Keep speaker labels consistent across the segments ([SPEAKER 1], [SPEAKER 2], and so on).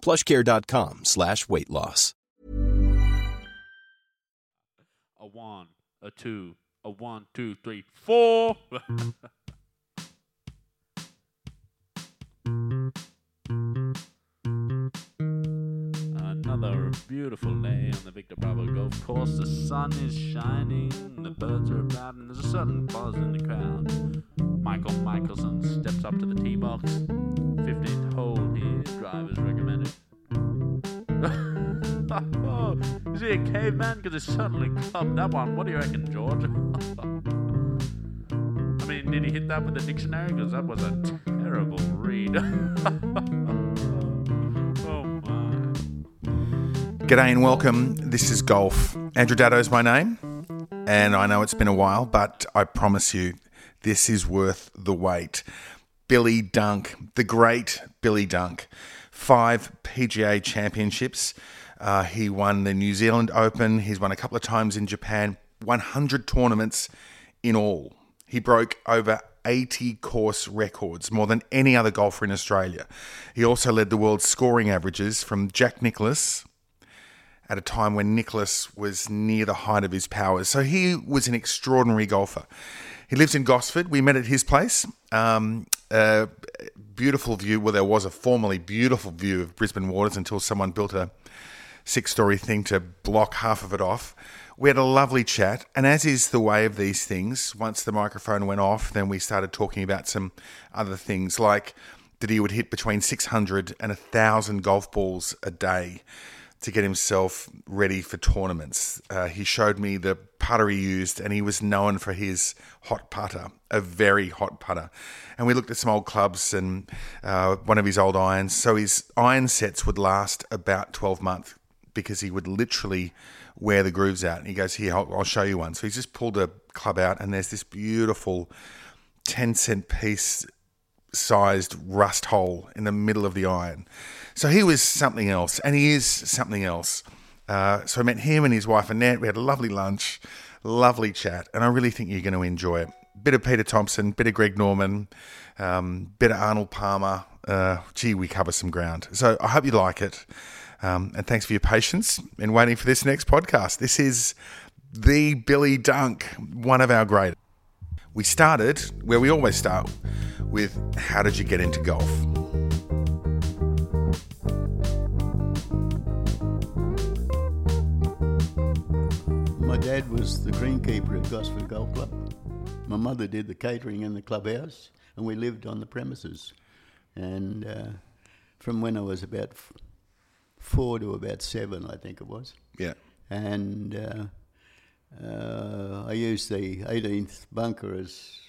[SPEAKER 1] plushcare.com slash weight loss.
[SPEAKER 2] A one, a two, a one, two, three, four. Another beautiful day on the Victor Bravo golf course. The sun is shining, the birds are about, and there's a certain buzz in the crowd. Michael Michelson steps up to the tee box. 15th hole here, drive is recommended. is he a caveman? Because he certainly clubbed that one. What do you reckon, George? I mean, did he hit that with a dictionary? Because that was a terrible read. oh.
[SPEAKER 3] G'day and welcome. This is Golf. Andrew Daddo is my name, and I know it's been a while, but I promise you, this is worth the wait. Billy Dunk, the great Billy Dunk, five PGA championships. Uh, he won the New Zealand Open. He's won a couple of times in Japan. 100 tournaments in all. He broke over 80 course records, more than any other golfer in Australia. He also led the world's scoring averages from Jack Nicklaus at a time when Nicklaus was near the height of his powers. So he was an extraordinary golfer. He lives in Gosford. We met at his place. Um, beautiful view. Well, there was a formerly beautiful view of Brisbane waters until someone built a six story thing to block half of it off. We had a lovely chat, and as is the way of these things, once the microphone went off, then we started talking about some other things like that he would hit between 600 and 1,000 golf balls a day to get himself ready for tournaments. Uh, he showed me the putter he used, and he was known for his hot putter, a very hot putter. And we looked at some old clubs and uh, one of his old irons. So his iron sets would last about 12 months because he would literally wear the grooves out. And he goes, Here, I'll, I'll show you one. So he's just pulled a club out, and there's this beautiful 10 cent piece sized rust hole in the middle of the iron. So he was something else, and he is something else. Uh, so I met him and his wife Annette. We had a lovely lunch, lovely chat, and I really think you're going to enjoy it. Bit of Peter Thomson, bit of Greg Norman, um, bit of Arnold Palmer. Uh, gee, we cover some ground. So I hope you like it, um, and thanks for your patience in waiting for this next podcast. This is the Billy Dunk, one of our great. We started where we always start with how did you get into golf?
[SPEAKER 4] My dad was the greenkeeper at Gosford Golf Club. My mother did the catering in the clubhouse, and we lived on the premises. And uh, from when I was about f- four to about seven, I think it was.
[SPEAKER 3] Yeah.
[SPEAKER 4] And uh, uh, I used the 18th bunker as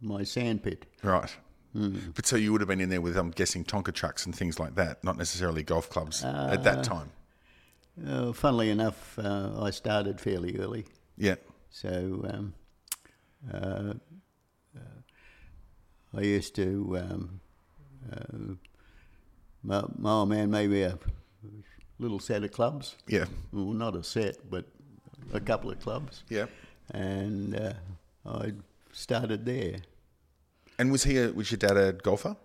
[SPEAKER 4] my sandpit.
[SPEAKER 3] Right. But so you would have been in there with, I'm guessing, Tonka trucks and things like that, not necessarily golf clubs at that time.
[SPEAKER 4] Uh, funnily enough, uh, I started fairly early.
[SPEAKER 3] Yeah.
[SPEAKER 4] So um, uh, uh, I used to, um, uh, my, my old man made me a little set of clubs.
[SPEAKER 3] Yeah.
[SPEAKER 4] Well, not a set, but a couple of clubs.
[SPEAKER 3] Yeah.
[SPEAKER 4] And uh, I started there.
[SPEAKER 3] And was he, a, was your dad a golfer?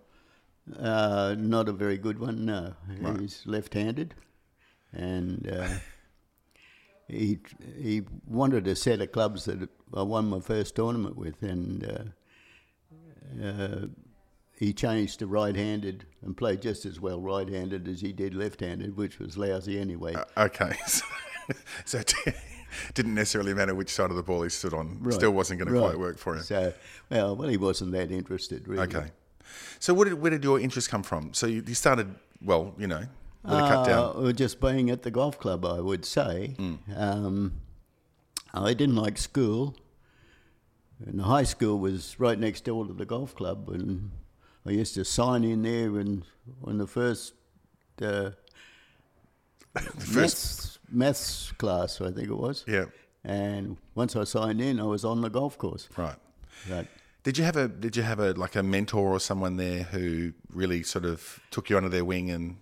[SPEAKER 4] Uh, not a very good one, no. He's left-handed, and uh, he he wanted a set of clubs that I won my first tournament with, and uh, uh, he changed to right-handed and played just as well right-handed as he did left-handed, which was lousy anyway.
[SPEAKER 3] Okay. So, so it didn't necessarily matter which side of the ball he stood on.
[SPEAKER 4] Right,
[SPEAKER 3] Still wasn't going to quite work for him.
[SPEAKER 4] So, well, well, he wasn't that interested, really.
[SPEAKER 3] Okay. So where did, where did your interest come from? So you, you started, well, you know, cut down.
[SPEAKER 4] Uh, just being at the golf club, I would say.
[SPEAKER 3] Mm.
[SPEAKER 4] Um, I didn't like school. And the high school was right next door to the golf club, and I used to sign in there and on the first, uh, maths, maths class, I think it was.
[SPEAKER 3] Yeah.
[SPEAKER 4] And once I signed in, I was on the golf course.
[SPEAKER 3] Right.
[SPEAKER 4] But
[SPEAKER 3] Did you have a did you have a like a mentor or someone there who really sort of took you under their wing and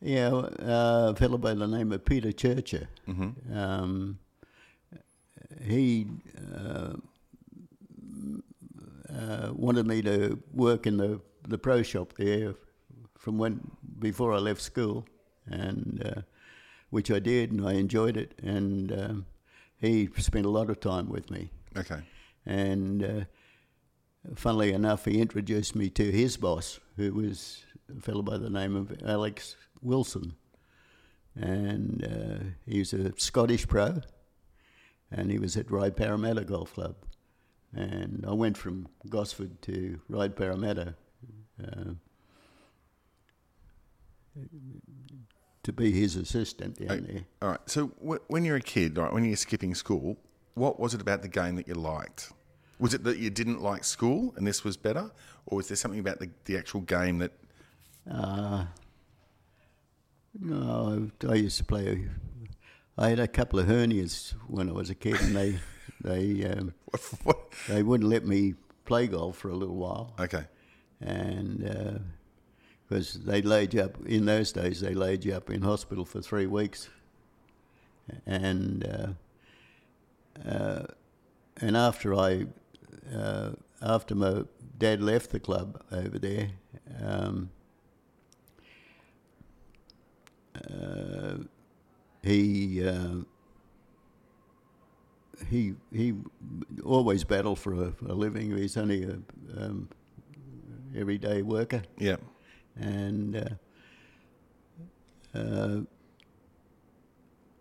[SPEAKER 4] Yeah, uh, a fellow by the name of Peter Churcher. Um, he uh, uh, wanted me to work in the, the pro shop there from when before I left school, and uh, which I did, and I enjoyed it. And um, he spent a lot of time with me.
[SPEAKER 3] okay.
[SPEAKER 4] And uh, funnily enough, he introduced me to his boss, who was a fellow by the name of Alex Wilson. And uh, he's a Scottish pro, and he was at Ryde Parramatta Golf Club. And I went from Gosford to Ryde Parramatta uh, to be his assistant down there.
[SPEAKER 3] All right. So wh- when you're a kid, right, when you're skipping school, what was it about the game that you liked? Was it that you didn't like school and this was better, or was there something about the, the actual game that?
[SPEAKER 4] Uh, no, I used to play. I had a couple of hernias when I was a kid, and they they um,
[SPEAKER 3] What, what?
[SPEAKER 4] they wouldn't let me play golf for a little while,
[SPEAKER 3] Okay.
[SPEAKER 4] and because they laid you up in those days, they laid you up in hospital for three weeks, and uh, uh, and after I uh, after my dad left the club over there. Um, he uh, he he always battled for a, a living. He's only a um, everyday worker,
[SPEAKER 3] Yeah.
[SPEAKER 4] and uh, uh,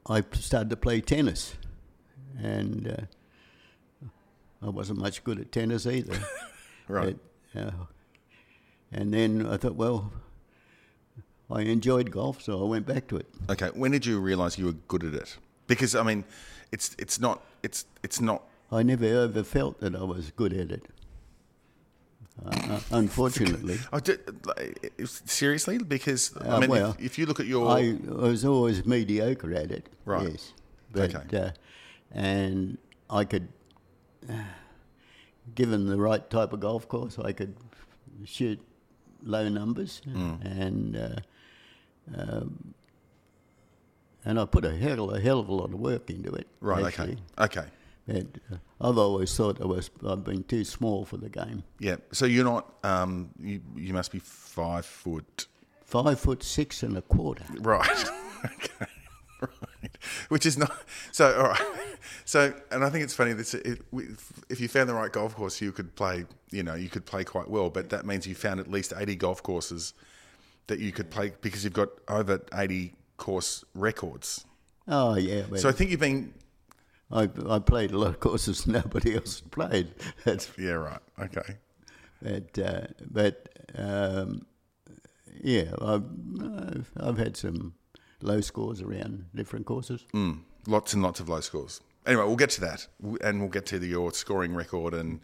[SPEAKER 4] I started to play tennis, and uh, I wasn't much good at tennis either.
[SPEAKER 3] Right.
[SPEAKER 4] But, uh, and then I thought, well, I enjoyed golf, so I went back to it.
[SPEAKER 3] Okay. When did you realise you were good at it? Because I mean, it's it's not it's it's not.
[SPEAKER 4] I never ever felt that I was good at it. Uh, unfortunately,
[SPEAKER 3] I did, seriously, because I
[SPEAKER 4] Uh,
[SPEAKER 3] mean,
[SPEAKER 4] well,
[SPEAKER 3] if, if you look at your
[SPEAKER 4] I was always mediocre at it.
[SPEAKER 3] Right.
[SPEAKER 4] Yes, but
[SPEAKER 3] Okay.
[SPEAKER 4] uh, and I could, given the right type of golf course, I could shoot low numbers,
[SPEAKER 3] Hmm.
[SPEAKER 4] and uh, um, and I put a hell a hell of a lot of work into it.
[SPEAKER 3] right.
[SPEAKER 4] actually.
[SPEAKER 3] Okay. Okay.
[SPEAKER 4] But uh, I've always thought I was I've been too small for the game.
[SPEAKER 3] Yeah. So you're not. Um. You you must be five foot.
[SPEAKER 4] Five foot six and a quarter.
[SPEAKER 3] Right. okay. Right. Which is not so. All right. So, and I think it's funny that it, if you found the right golf course, you could play. You know, you could play quite well. But that means you found at least eighty golf courses that you could play because you've got over eighty course records.
[SPEAKER 4] Oh yeah.
[SPEAKER 3] So I think you've been.
[SPEAKER 4] I I played a lot of courses nobody else played. That's
[SPEAKER 3] Yeah. Right. Okay.
[SPEAKER 4] but uh, but um, yeah, I've, I've I've had some low scores around different courses.
[SPEAKER 3] Mm, lots and lots of low scores. Anyway, we'll get to that, and we'll get to the, your scoring record and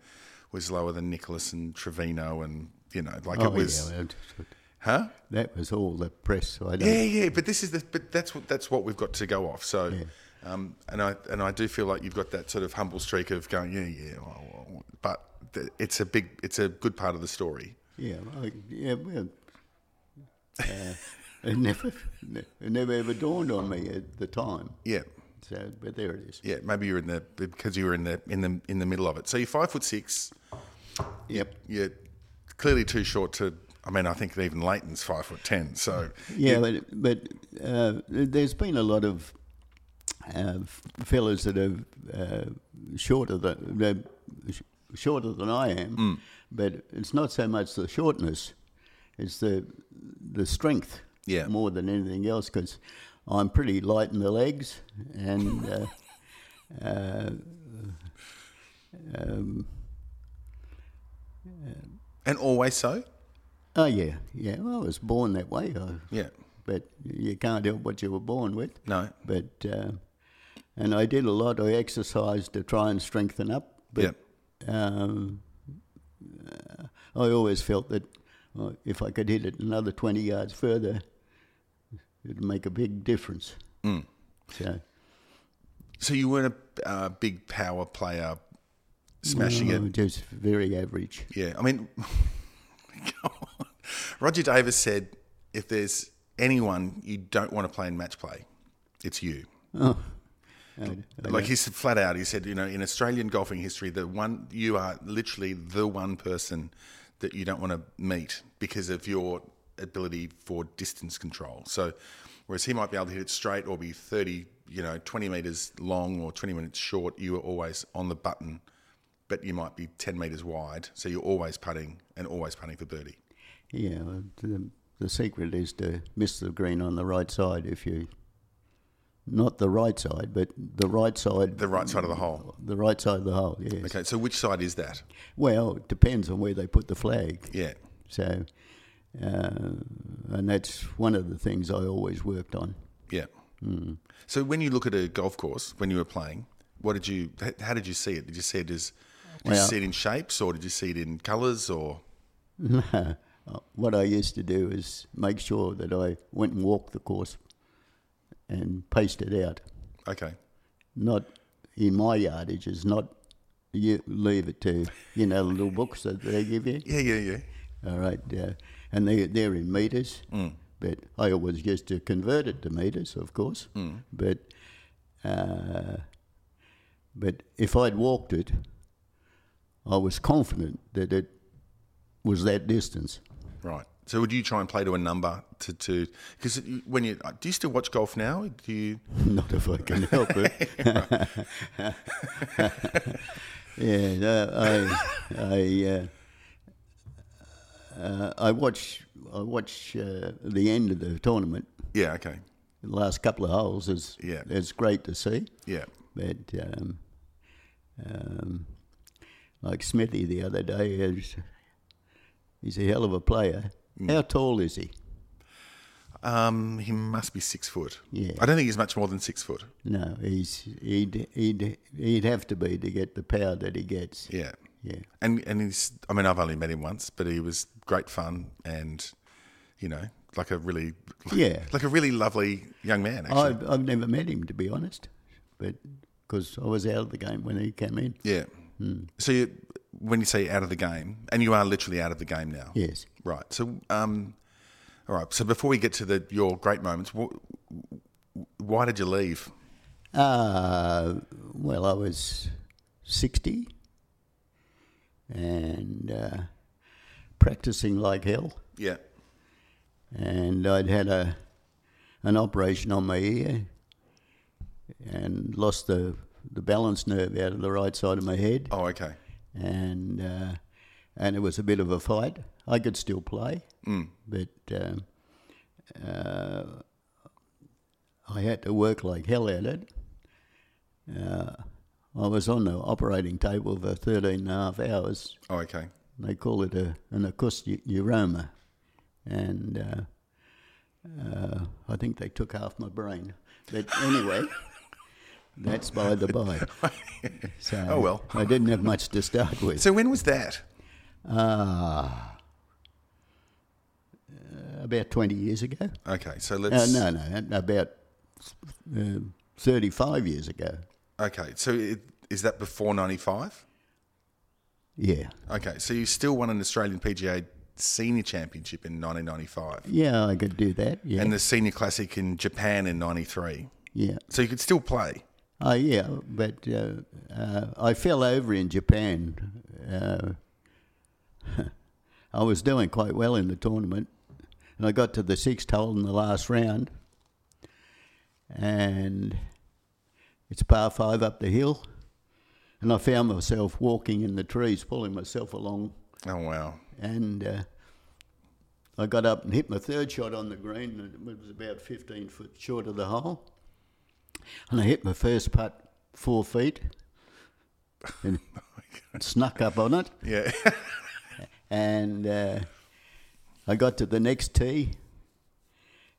[SPEAKER 3] was lower than Nicklaus and Trevino, and you know, like
[SPEAKER 4] oh
[SPEAKER 3] it was,
[SPEAKER 4] yeah,
[SPEAKER 3] huh?
[SPEAKER 4] that was all the press. I.
[SPEAKER 3] Yeah, yeah, but this is the, but that's what that's what we've got to go off. So, um, and I and I do feel like you've got that sort of humble streak of going, yeah, yeah, well, but th- it's a big, it's a good part of the story.
[SPEAKER 4] Yeah, I, yeah. Well, uh, it never it never ever dawned on me at the time.
[SPEAKER 3] Yeah,
[SPEAKER 4] So, but there it is.
[SPEAKER 3] yeah. Maybe you're in the because you were in the in the in the middle of it. So you're five foot six.
[SPEAKER 4] Yep.
[SPEAKER 3] You're clearly too short to. I mean, I think even Leighton's five foot ten. So
[SPEAKER 4] Yeah, but but uh, there's been a lot of uh, fellas that are uh, shorter than sh- shorter than I am,
[SPEAKER 3] Mm.
[SPEAKER 4] but it's not so much the shortness; it's the the strength
[SPEAKER 3] Yeah.
[SPEAKER 4] more than anything else. Because I'm pretty light in the legs, and uh, uh, um,
[SPEAKER 3] And always so?
[SPEAKER 4] Oh yeah, yeah. Well, I was born that way. I,
[SPEAKER 3] Yeah.
[SPEAKER 4] but you can't help what you were born with.
[SPEAKER 3] No.
[SPEAKER 4] But uh, and I did a lot of exercise to try and strengthen up. But
[SPEAKER 3] Yeah.
[SPEAKER 4] um, uh, I always felt that uh, if I could hit it another twenty yards further, it'd make a big difference.
[SPEAKER 3] Mm.
[SPEAKER 4] So
[SPEAKER 3] So you weren't a uh, big power player smashing
[SPEAKER 4] no,
[SPEAKER 3] it?
[SPEAKER 4] just very average.
[SPEAKER 3] Yeah. I mean, Rodger Davis said if there's anyone you don't want to play in match play, it's you.
[SPEAKER 4] Oh,
[SPEAKER 3] Like he said flat out, he said, you know, in Australian golfing history, the one you are literally the one person that you don't want to meet because of your ability for distance control. So, whereas he might be able to hit it straight or be thirty, you know, twenty meters long or twenty minutes short, you are always on the button, but you might be ten meters wide, so you're always putting and always putting for birdie.
[SPEAKER 4] Yeah. The, the secret is to miss the green on the right side if you. Not the right side, but the right side.
[SPEAKER 3] The right side of the hole.
[SPEAKER 4] The right side of the hole, yes.
[SPEAKER 3] Okay, so which side is that?
[SPEAKER 4] Well, it depends on where they put the flag.
[SPEAKER 3] Yeah.
[SPEAKER 4] So, uh, and that's one of the things I always worked on.
[SPEAKER 3] Yeah. So when you look at a golf course when you were playing, what did you? How did you see it? Did you see it as? Did you
[SPEAKER 4] Well-
[SPEAKER 3] see it in shapes, or did you see it in colours, or?
[SPEAKER 4] what I used to do is make sure that I went and walked the course and paced it out.
[SPEAKER 3] Okay.
[SPEAKER 4] Not in my yardages, not you leave it to, you know, the little books that they give you.
[SPEAKER 3] Yeah, yeah, yeah.
[SPEAKER 4] All right. Uh, and they, they're in metres. But I always used to convert it to metres, of course. But, uh, but if I'd walked it, I was confident that it was that distance.
[SPEAKER 3] Right. So would you try and play to a number to to because when you do you still watch golf now? Do you?
[SPEAKER 4] Not if I can help it. yeah, no, I, I, uh, uh, I watch, I watch uh, the end of the tournament.
[SPEAKER 3] Yeah. Okay.
[SPEAKER 4] The last couple of holes is,
[SPEAKER 3] Yeah.
[SPEAKER 4] it's great to see.
[SPEAKER 3] Yeah.
[SPEAKER 4] But um, um, like Smithy the other day, is, he's a hell of a player. How tall is he?
[SPEAKER 3] Um, he must be six foot.
[SPEAKER 4] Yeah.
[SPEAKER 3] I don't think he's much more than six foot.
[SPEAKER 4] No, he's he'd he'd he'd have to be to get the power that he gets.
[SPEAKER 3] Yeah.
[SPEAKER 4] Yeah.
[SPEAKER 3] And and he's. I mean, I've only met him once, but he was great fun and, you know, like a really.
[SPEAKER 4] Yeah.
[SPEAKER 3] Like a really lovely young man. Actually.
[SPEAKER 4] I've I've never met him to be honest, but because I was out of the game when he came in.
[SPEAKER 3] Yeah. So you, when you say out of the game, and you are literally out of the game now.
[SPEAKER 4] Yes.
[SPEAKER 3] Right. So, um, all right. So before we get to the your great moments, wh- why did you leave?
[SPEAKER 4] Uh, well, I was sixty, and uh, practicing like hell,
[SPEAKER 3] Yeah.
[SPEAKER 4] and I'd had a an operation on my ear, and lost the the balance nerve out of the right side of my head.
[SPEAKER 3] Oh, okay.
[SPEAKER 4] And uh, and it was a bit of a fight. I could still play, but um, uh, I had to work like hell at it. Uh, I was on the operating table for 13 and a half hours.
[SPEAKER 3] Oh, okay.
[SPEAKER 4] They call it a, an acoustic neuroma. And uh, uh, I think they took half my brain. But anyway, that's by the by. So
[SPEAKER 3] Oh, well.
[SPEAKER 4] I didn't have much to start with.
[SPEAKER 3] So when was that?
[SPEAKER 4] Ah, uh, about 20 years ago.
[SPEAKER 3] Okay. So
[SPEAKER 4] Uh,
[SPEAKER 3] let's.
[SPEAKER 4] no, no, about uh, 35 years ago.
[SPEAKER 3] Okay. So it, is that before ninety five?
[SPEAKER 4] Yeah.
[SPEAKER 3] Okay. So you still won an Australian PGA Senior Championship in nineteen ninety five,
[SPEAKER 4] Yeah, I could do that. Yeah.
[SPEAKER 3] and the Senior Classic in Japan in ninety three.
[SPEAKER 4] yeah.
[SPEAKER 3] So you could still play.
[SPEAKER 4] Oh, yeah, but uh, uh, I fell over in Japan. Uh, I was doing quite well in the tournament, and I got to the sixth hole in the last round, and it's par five up the hill, and I found myself walking in the trees, pulling myself along,
[SPEAKER 3] Oh wow.
[SPEAKER 4] and uh, I got up and hit my third shot on the green, and it was about 15 foot short of the hole. And I hit my first putt four feet, and snuck up on it.
[SPEAKER 3] Yeah.
[SPEAKER 4] and uh, I got to the next tee,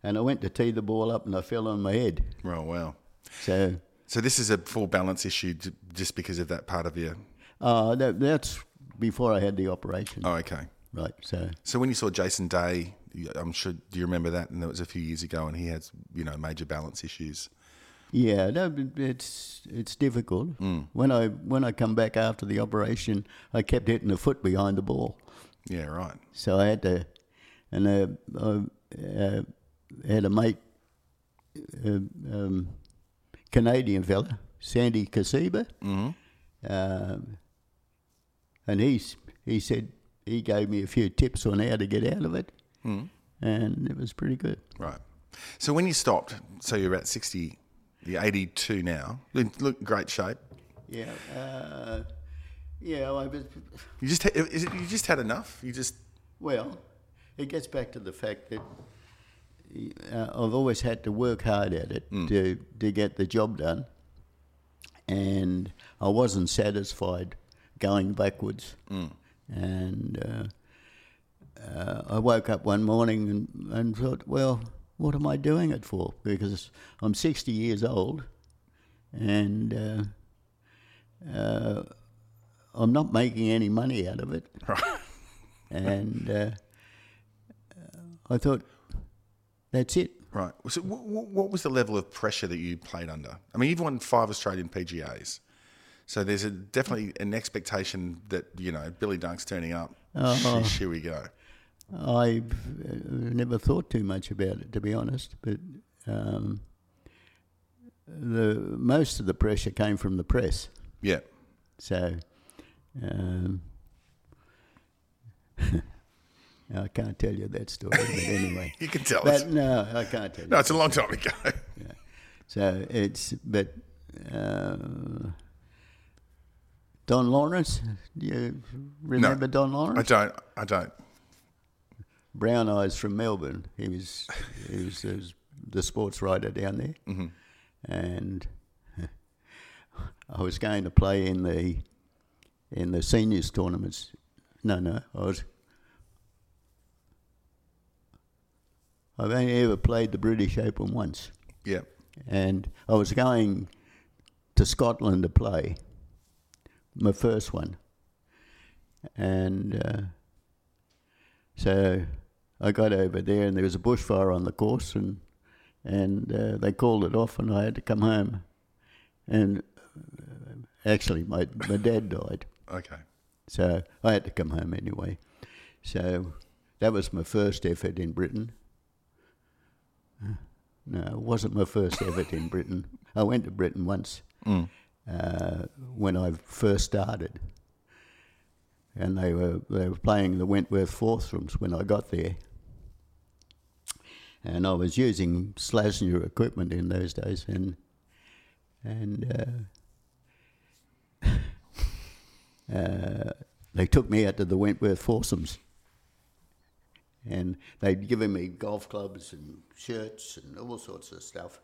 [SPEAKER 4] and I went to tee the ball up, and I fell on my head.
[SPEAKER 3] oh wow.
[SPEAKER 4] So,
[SPEAKER 3] So this is a full balance issue just because of that part of your.
[SPEAKER 4] uh, that, that's before I had the operation,
[SPEAKER 3] Oh, okay.
[SPEAKER 4] right? So,
[SPEAKER 3] So when you saw Jason Day, I'm sure. Do you remember that? And that was a few years ago, and he has you know major balance issues.
[SPEAKER 4] Yeah, no, it's it's difficult. When I when I come back after the operation, I kept hitting the foot behind the ball,
[SPEAKER 3] Yeah. Right.
[SPEAKER 4] so I had to, and uh, I uh, had a mate, uh, um, Canadian fella, Sandy Kasiba.
[SPEAKER 3] Mm-hmm.
[SPEAKER 4] Um, and he's he said he gave me a few tips on how to get out of it, and it was pretty good.
[SPEAKER 3] Right. So when you stopped, so you're about 60, you're 82 now. You look great shape.
[SPEAKER 4] Yeah, uh, yeah. I was,
[SPEAKER 3] You just ha- is it, you just had enough. You just
[SPEAKER 4] well, it gets back to the fact that uh, I've always had to work hard at it to to get the job done, and I wasn't satisfied going backwards, and. Uh, uh, I woke up one morning and, and thought, well, what am I doing it for? Because I'm 60 years old and uh, uh, I'm not making any money out of it. and uh, I thought, that's it.
[SPEAKER 3] right. So what, what was the level of pressure that you played under? I mean, you've won five Australian PGAs, so there's a, definitely an expectation that you know Billy Dunk's turning up. Sheesh, here we go.
[SPEAKER 4] I've uh, never thought too much about it, to be honest. But um, the most of the pressure came from the press.
[SPEAKER 3] Yeah.
[SPEAKER 4] So, um, I can't tell you that story, but anyway.
[SPEAKER 3] You can tell us.
[SPEAKER 4] No, I can't tell you.
[SPEAKER 3] No, it's a long time ago. yeah.
[SPEAKER 4] So it's but uh, Don Lawrence. Do you remember Don Lawrence?
[SPEAKER 3] I don't. I don't.
[SPEAKER 4] Brown Eyes from Melbourne. He was he was, he was the sports writer down there,
[SPEAKER 3] Mm-hmm.
[SPEAKER 4] and I was going to play in the in the seniors tournaments. No, no, I was. I've only ever played the British Open once,
[SPEAKER 3] Yeah.
[SPEAKER 4] and I was going to Scotland to play my first one, and uh, so I got over there, and there was a bushfire on the course, and and uh, they called it off, and I had to come home, and uh, actually my my dad died,
[SPEAKER 3] Okay.
[SPEAKER 4] so I had to come home anyway. So that was my first effort in Britain. No, it wasn't my first effort in Britain. I went to Britain once uh, when I first started, and they were they were playing the Wentworth Foursomes when I got there, and I was using Slazenger equipment in those days, and and uh, uh, they took me out to the Wentworth Foursomes. And they'd given me golf clubs and shirts and all sorts of stuff,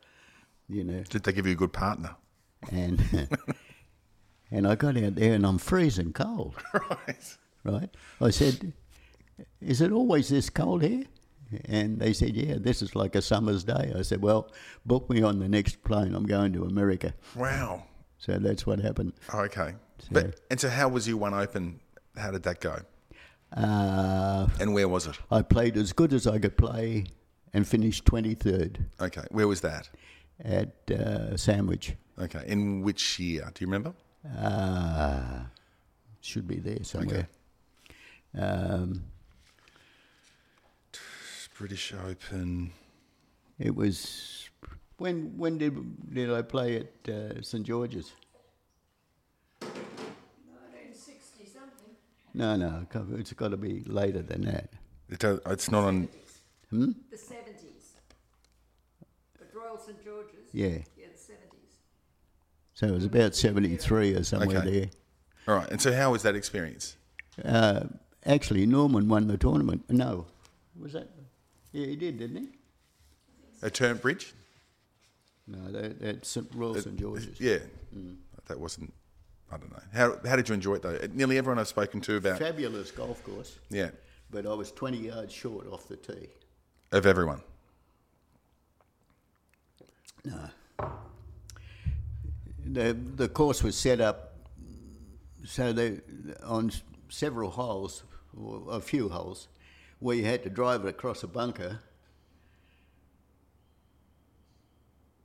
[SPEAKER 4] you know.
[SPEAKER 3] Did they give you a good partner?
[SPEAKER 4] And and I got out there and I'm freezing cold,
[SPEAKER 3] right.
[SPEAKER 4] right? I said, "Is it always this cold here?" And they said, "Yeah, this is like a summer's day." I said, "Well, book me on the next plane. I'm going to America."
[SPEAKER 3] Wow.
[SPEAKER 4] So that's what happened.
[SPEAKER 3] Okay. But and so how was your one open? How did that go?
[SPEAKER 4] Uh,
[SPEAKER 3] And where was it?
[SPEAKER 4] I played as good as I could play and finished 23rd
[SPEAKER 3] Okay. Where was that?
[SPEAKER 4] at uh, Sandwich.
[SPEAKER 3] Okay. In which year? Do you remember?
[SPEAKER 4] Uh, should be there somewhere. Um,
[SPEAKER 3] British Open.
[SPEAKER 4] it was when when did did I play at uh, St George's?
[SPEAKER 5] 1960 something.
[SPEAKER 4] No, no, it's got to be later than that.
[SPEAKER 3] It does, it's not on.
[SPEAKER 4] Hmm?
[SPEAKER 5] The 70s. At Royal St George's.
[SPEAKER 4] Yeah.
[SPEAKER 5] Yeah, the 70s.
[SPEAKER 4] So it was about 73 or somewhere
[SPEAKER 3] Okay. All right. And so, how was that experience?
[SPEAKER 4] Uh, actually, Norman won the tournament. No. Was that? Yeah, he did, didn't he?
[SPEAKER 3] A At Turnbridge?
[SPEAKER 4] No, that, that's St. Royal St. George's.
[SPEAKER 3] Yeah. That wasn't. I don't know. How, how did you enjoy it though? Uh, nearly everyone I've spoken to about.
[SPEAKER 4] Fabulous golf course,
[SPEAKER 3] Yeah.
[SPEAKER 4] but I was 20 yards short off the tee.
[SPEAKER 3] Of everyone.
[SPEAKER 4] No, the the course was set up so they on several holes, or a few holes, where you had to drive it across a bunker.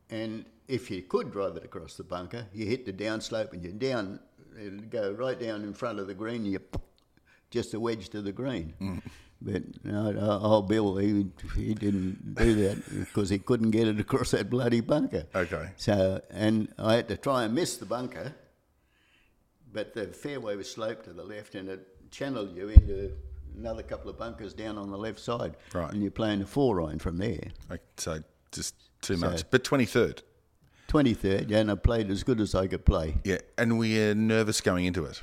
[SPEAKER 4] And if you could drive it across the bunker, you hit the downslope and you're down, it'd go right down in front of the green, and you just a wedge to the green. Hmm. But no, old Bill, he, he didn't do that because he couldn't get it across that bloody bunker.
[SPEAKER 3] Okay.
[SPEAKER 4] So, and I had to try and miss the bunker, but the fairway was sloped to the left and it channeled you into another couple of bunkers down on the left side.
[SPEAKER 3] Right.
[SPEAKER 4] And you're playing a four iron from there.
[SPEAKER 3] So just too
[SPEAKER 4] So-
[SPEAKER 3] much. But 23rd.
[SPEAKER 4] 23rd, yeah, and I played as good as I could play.
[SPEAKER 3] Yeah. And we're nervous going into it.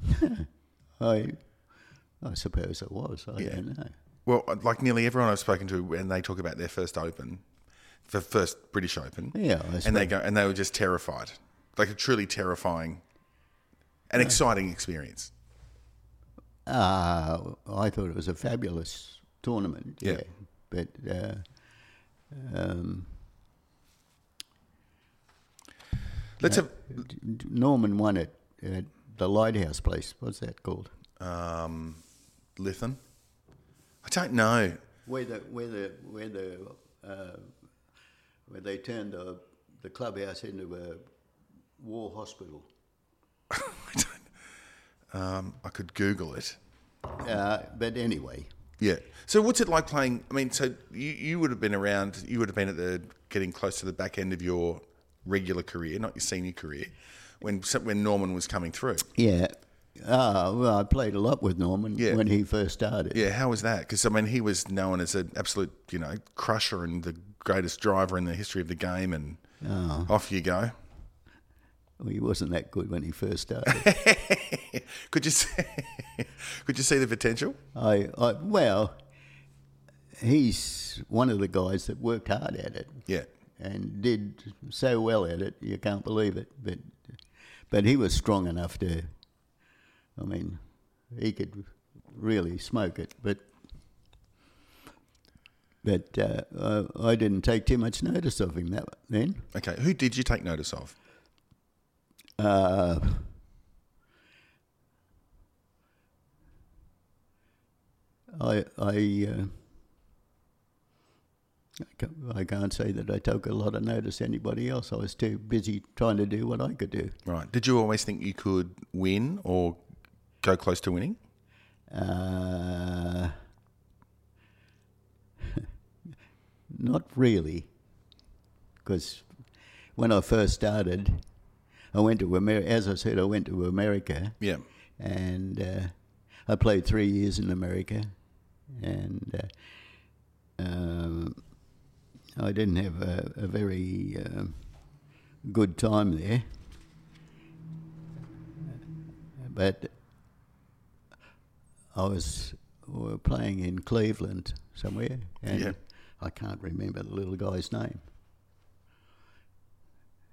[SPEAKER 4] I, I suppose I was. I
[SPEAKER 3] Yeah.
[SPEAKER 4] don't know.
[SPEAKER 3] Well, like nearly everyone I've spoken to, when they talk about their first Open, the first British Open,
[SPEAKER 4] Yeah, I
[SPEAKER 3] and they go and they were just terrified, like a truly terrifying, and exciting experience.
[SPEAKER 4] Uh, I thought it was a fabulous tournament.
[SPEAKER 3] Yeah.
[SPEAKER 4] Yeah. But uh, um,
[SPEAKER 3] Let's have
[SPEAKER 4] D- D- Norman won it at the Lighthouse place. What's that called?
[SPEAKER 3] um. I don't know.
[SPEAKER 4] Where the where the where the uh, where they turned the the clubhouse into a war hospital.
[SPEAKER 3] I. Um, I could Google it.
[SPEAKER 4] Uh, but anyway,
[SPEAKER 3] Yeah. So what's it like playing? I mean, so you, you would have been around. You would have been at the getting close to the back end of your regular career, not your senior career, when when Norman was coming through.
[SPEAKER 4] yeah. Uh, well, I played a lot with Norman
[SPEAKER 3] Yeah.
[SPEAKER 4] when he first started.
[SPEAKER 3] Yeah, how was that? Because I mean, he was known as an absolute, you know, crusher and the greatest driver in the history of the game, and off you go.
[SPEAKER 4] Well, he wasn't that good when he first started.
[SPEAKER 3] Could you see, could you see the potential?
[SPEAKER 4] I, I well, he's one of the guys that worked hard at it.
[SPEAKER 3] Yeah,
[SPEAKER 4] and did so well at it, you can't believe it. But but he was strong enough to. I mean, he could really smoke it. But but uh, I, didn't take too much notice of him that then.
[SPEAKER 3] Okay, who did you take notice of?
[SPEAKER 4] Uh, I I. Uh, I ca- I can't say that I took a lot of notice of anybody else. I was too busy trying to do what I could do.
[SPEAKER 3] Right. Did you always think you could win or go close to winning?
[SPEAKER 4] Uh, not really, because when I first started, I went to America. As I said, I went to America,
[SPEAKER 3] Yeah.
[SPEAKER 4] and uh, I played three years in America, and uh, um, I didn't have a, a very um good time there. But I was we were playing in Cleveland somewhere, and. I can't remember the little guy's name.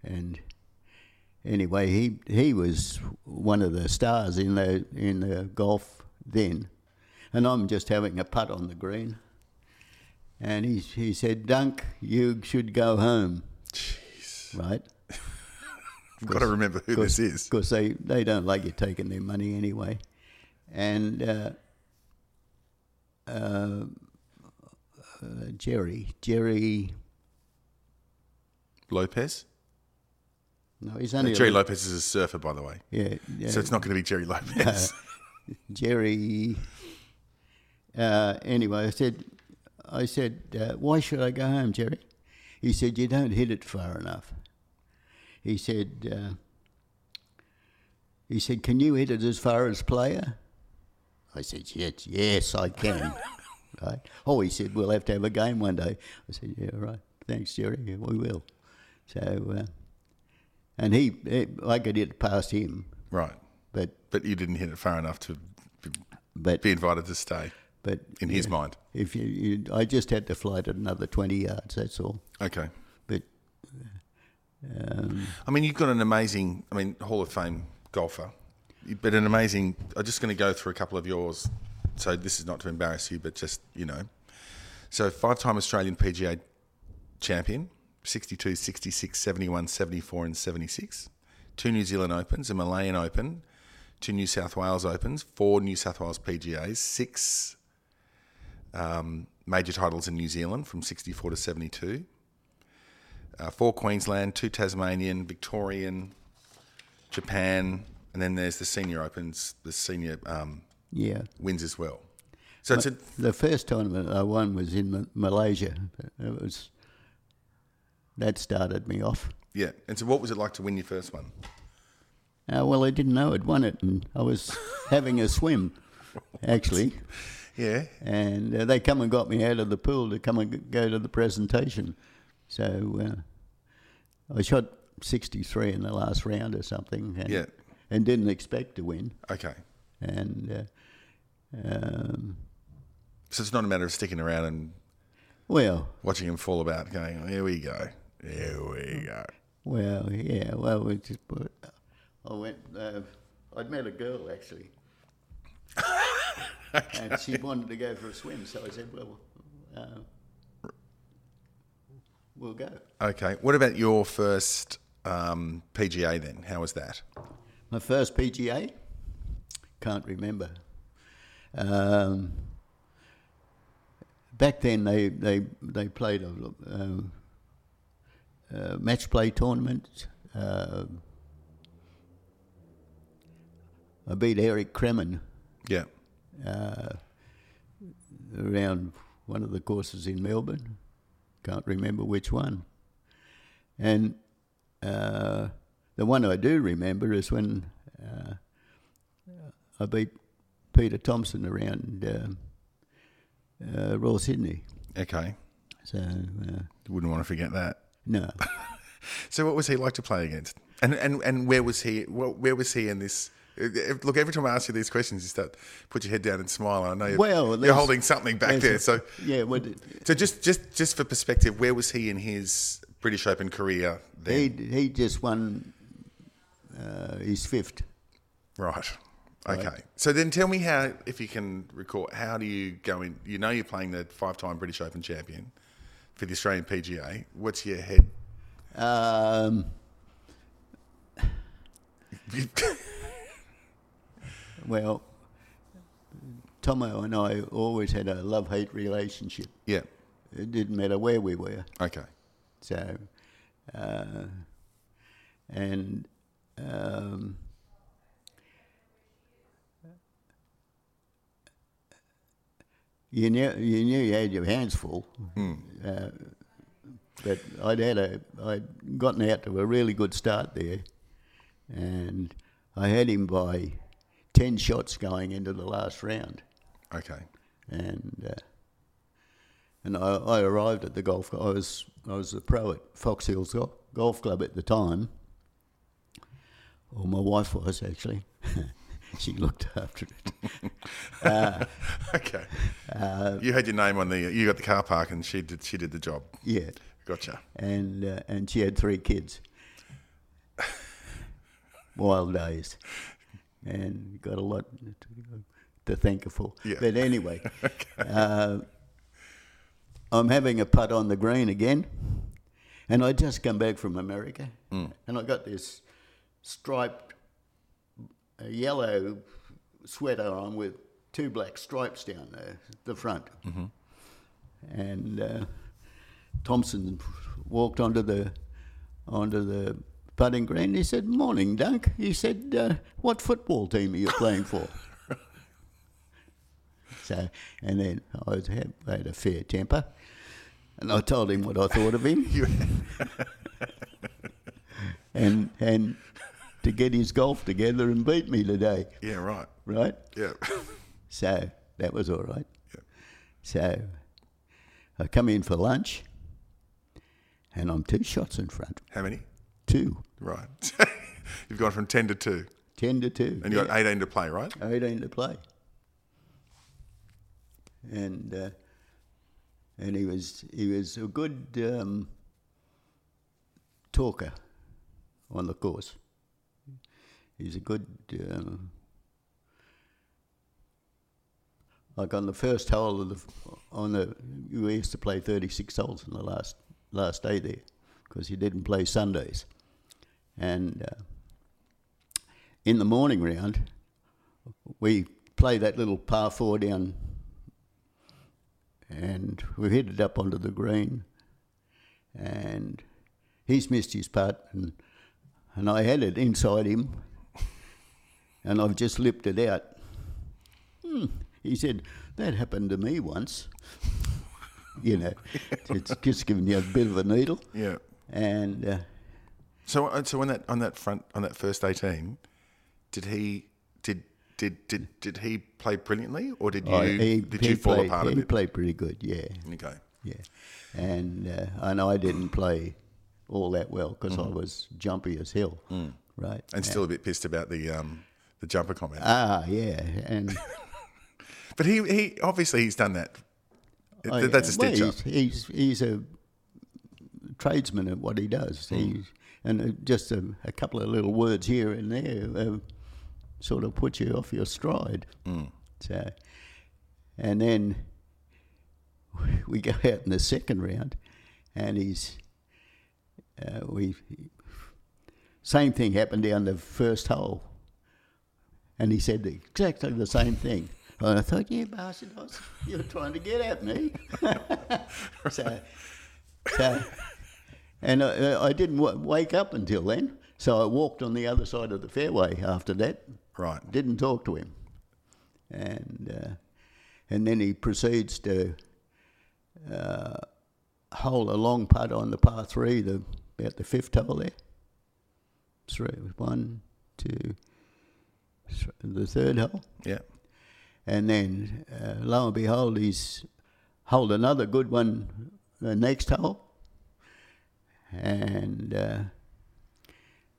[SPEAKER 4] And anyway, he he was one of the stars in the in the golf then, and I'm just having a putt on the green, and he he said, "Dunk, you should go home." Jeez. Right.
[SPEAKER 3] I've got to remember who this is.
[SPEAKER 4] Because they, they don't like you taking their money anyway. And uh, uh, uh, Jerry, Jerry,
[SPEAKER 3] Lopez?
[SPEAKER 4] no, he's only a
[SPEAKER 3] Jerry
[SPEAKER 4] little-
[SPEAKER 3] Lopez is a surfer, by the way.
[SPEAKER 4] Yeah, yeah.
[SPEAKER 3] So it's not going to be Jerry Lopez.
[SPEAKER 4] Jerry. Uh, anyway, I said, I said, uh, why should I go home, Jerry? He said, you don't hit it far enough. He said, uh, he said, can you hit it as far as player? I said, yes, yes, I can. right? Oh, he said, we'll have to have a game one day. I said, yeah, right. Thanks, Jerry. Yeah, we will. So, uh, and he, he I could hit past him,
[SPEAKER 3] Right.
[SPEAKER 4] but
[SPEAKER 3] But you didn't hit it far enough to be-
[SPEAKER 4] but
[SPEAKER 3] be invited to stay
[SPEAKER 4] but
[SPEAKER 3] in his mind.
[SPEAKER 4] if you, you, I just had to float it another twenty yards. That's all.
[SPEAKER 3] Okay.
[SPEAKER 4] But um,
[SPEAKER 3] I mean, you've got an amazing, I mean, Hall of Fame golfer, but an amazing. I'm just going to go through a couple of yours. So this is not to embarrass you, but just you know. So five-time Australian PGA champion, 62, 66, 71, 74, and 76. Two New Zealand Opens, a Malayan Open, two New South Wales Opens, four New South Wales PGAs, six um, major titles in New Zealand from 64 to 72 uh, four Queensland, two Tasmanian, Victorian, Japan, and then there's the senior opens, the senior um,
[SPEAKER 4] yeah,
[SPEAKER 3] wins as well. So it's a,
[SPEAKER 4] the first tournament I won was in Ma- Malaysia. It was that started me off.
[SPEAKER 3] yeah. And so, what was it like to win your first one?
[SPEAKER 4] Uh, well, I didn't know I'd won it, and I was having a swim, actually.
[SPEAKER 3] Yeah,
[SPEAKER 4] and uh, they come and got me out of the pool to come and go to the presentation. So uh, I shot 63 in the last round or something, and,
[SPEAKER 3] Yeah.
[SPEAKER 4] and didn't expect to win.
[SPEAKER 3] okay.
[SPEAKER 4] And uh, um,
[SPEAKER 3] So it's not a matter of sticking around and
[SPEAKER 4] well,
[SPEAKER 3] watching him fall about, going, "Here we go, here we go."
[SPEAKER 4] well, yeah, well, we just put, I went. Uh, I'd met a girl actually, and she wanted to go for a swim. So I said, "Well, uh, we'll go."
[SPEAKER 3] Okay. What about your first um, PGA then? How was that?
[SPEAKER 4] My first PGA? Can't remember. Um, back then, they they they played a, um uh match play tournament. Uh, I beat Eric Cremin
[SPEAKER 3] Yeah.
[SPEAKER 4] Uh, around one of the courses in Melbourne. Can't remember which one. And uh, the one I do remember is when uh, I beat Peter Thomson around uh, uh, Royal Sydney.
[SPEAKER 3] Okay.
[SPEAKER 4] So uh,
[SPEAKER 3] Wouldn't want to forget that.
[SPEAKER 4] no,
[SPEAKER 3] So, what was he like to play against? And and and where was he? Where was he in this? Look, every time I ask you these questions, you start put your head down and smile. I know you're,
[SPEAKER 4] Well,
[SPEAKER 3] you're holding something back there. So,
[SPEAKER 4] yeah, well,
[SPEAKER 3] so just just just for perspective, where was he in his British Open career?
[SPEAKER 4] he
[SPEAKER 3] Then?
[SPEAKER 4] he just won uh, his fifth.
[SPEAKER 3] Right. Okay. So then, tell me how, if you can recall, how do you go in? You know, you're playing the five-time British Open champion for the Australian PGA. What's your head?
[SPEAKER 4] Um, Well, Tomo and I always had a love hate relationship.
[SPEAKER 3] yeah.
[SPEAKER 4] It didn't matter where we were.
[SPEAKER 3] Okay.
[SPEAKER 4] So, uh, and um, you knew you knew you had your hands full. Uh, but I'd had a I'd gotten out to a really good start there, and I had him by ten shots going into the last round,
[SPEAKER 3] Okay.
[SPEAKER 4] and uh, and I, I arrived at the golf. I was I was a pro at Fox Hills Gol- Golf Club at the time. Or my wife was actually. she looked after it.
[SPEAKER 3] Okay.
[SPEAKER 4] Uh,
[SPEAKER 3] you had your name on the. You got the car park, and she did. She did the job.
[SPEAKER 4] Yeah,
[SPEAKER 3] Gotcha.
[SPEAKER 4] and uh, and she had three kids. Wild days, and got a lot to, to thank her for.
[SPEAKER 3] Yeah.
[SPEAKER 4] But anyway, uh, I'm having a putt on the green again, and I just come back from America, and I got this striped uh, yellow sweater on with two black stripes down the, the front, and. Uh, Thomson walked onto the onto the putting green. He said, "Morning, Dunk." He said, uh, "What football team are you playing for?" so, and then I was, had, I had a fair temper, and I told him what I thought of him, and and to get his golf together and beat me today,
[SPEAKER 3] Yeah. Right.
[SPEAKER 4] right?
[SPEAKER 3] Yeah.
[SPEAKER 4] So that was all right.
[SPEAKER 3] Yeah.
[SPEAKER 4] So I come in for lunch, and I'm two shots in front.
[SPEAKER 3] How many?
[SPEAKER 4] Two.
[SPEAKER 3] Right. You've gone from 10 to 2.
[SPEAKER 4] 10 to 2.
[SPEAKER 3] And you've got 18 to play, right?
[SPEAKER 4] 18 to play. And uh, and he was he was a good um, talker on the course. He's a good um, like on the first hole of the on the we used to play 36 holes in the last last day there because he didn't play Sundays. And uh, in the morning round, we play that little par four down, and we hit it up onto the green, and he's missed his putt, and and I had it inside him, and I've just lipped it out. Hmm. He said that happened to me once. you know, it's just giving you a bit of a needle,
[SPEAKER 3] Yeah.
[SPEAKER 4] and. Uh,
[SPEAKER 3] So, uh, so on that on that front on that first eighteen, did he did did did did he play brilliantly, or did you
[SPEAKER 4] Oh, he,
[SPEAKER 3] did
[SPEAKER 4] he
[SPEAKER 3] you fall
[SPEAKER 4] played,
[SPEAKER 3] apart a
[SPEAKER 4] he
[SPEAKER 3] bit?
[SPEAKER 4] played pretty good, yeah,
[SPEAKER 3] Okay.
[SPEAKER 4] yeah. And uh, and I didn't play all that well because I was jumpy as hell, right?
[SPEAKER 3] And still a bit pissed about the um the jumper comment.
[SPEAKER 4] ah, yeah, and
[SPEAKER 3] but he he obviously he's done that.
[SPEAKER 4] oh,
[SPEAKER 3] Th- That's a
[SPEAKER 4] yeah, well,
[SPEAKER 3] stitch up.
[SPEAKER 4] he's, he's he's a tradesman at what he does.
[SPEAKER 3] Hmm.
[SPEAKER 4] He's and uh, just a, a couple of little words here and there uh, sort of put you off your stride.
[SPEAKER 3] Hmm.
[SPEAKER 4] So, and then we go out in the second round, and he's uh, we same thing happened down the first hole, and he said exactly the same thing. And I thought, you yeah, bastard, you're trying to get at me. so, so, and I, I didn't w- wake up until then. So I walked on the other side of the fairway after that.
[SPEAKER 3] Right.
[SPEAKER 4] Didn't talk to him, and uh, and then he proceeds to uh, hole a long putt on the par three, the about the fifth hole there. Three, one, two, the third hole.
[SPEAKER 3] Yeah.
[SPEAKER 4] And then, uh, lo and behold, he's holed another good one the next hole. And uh,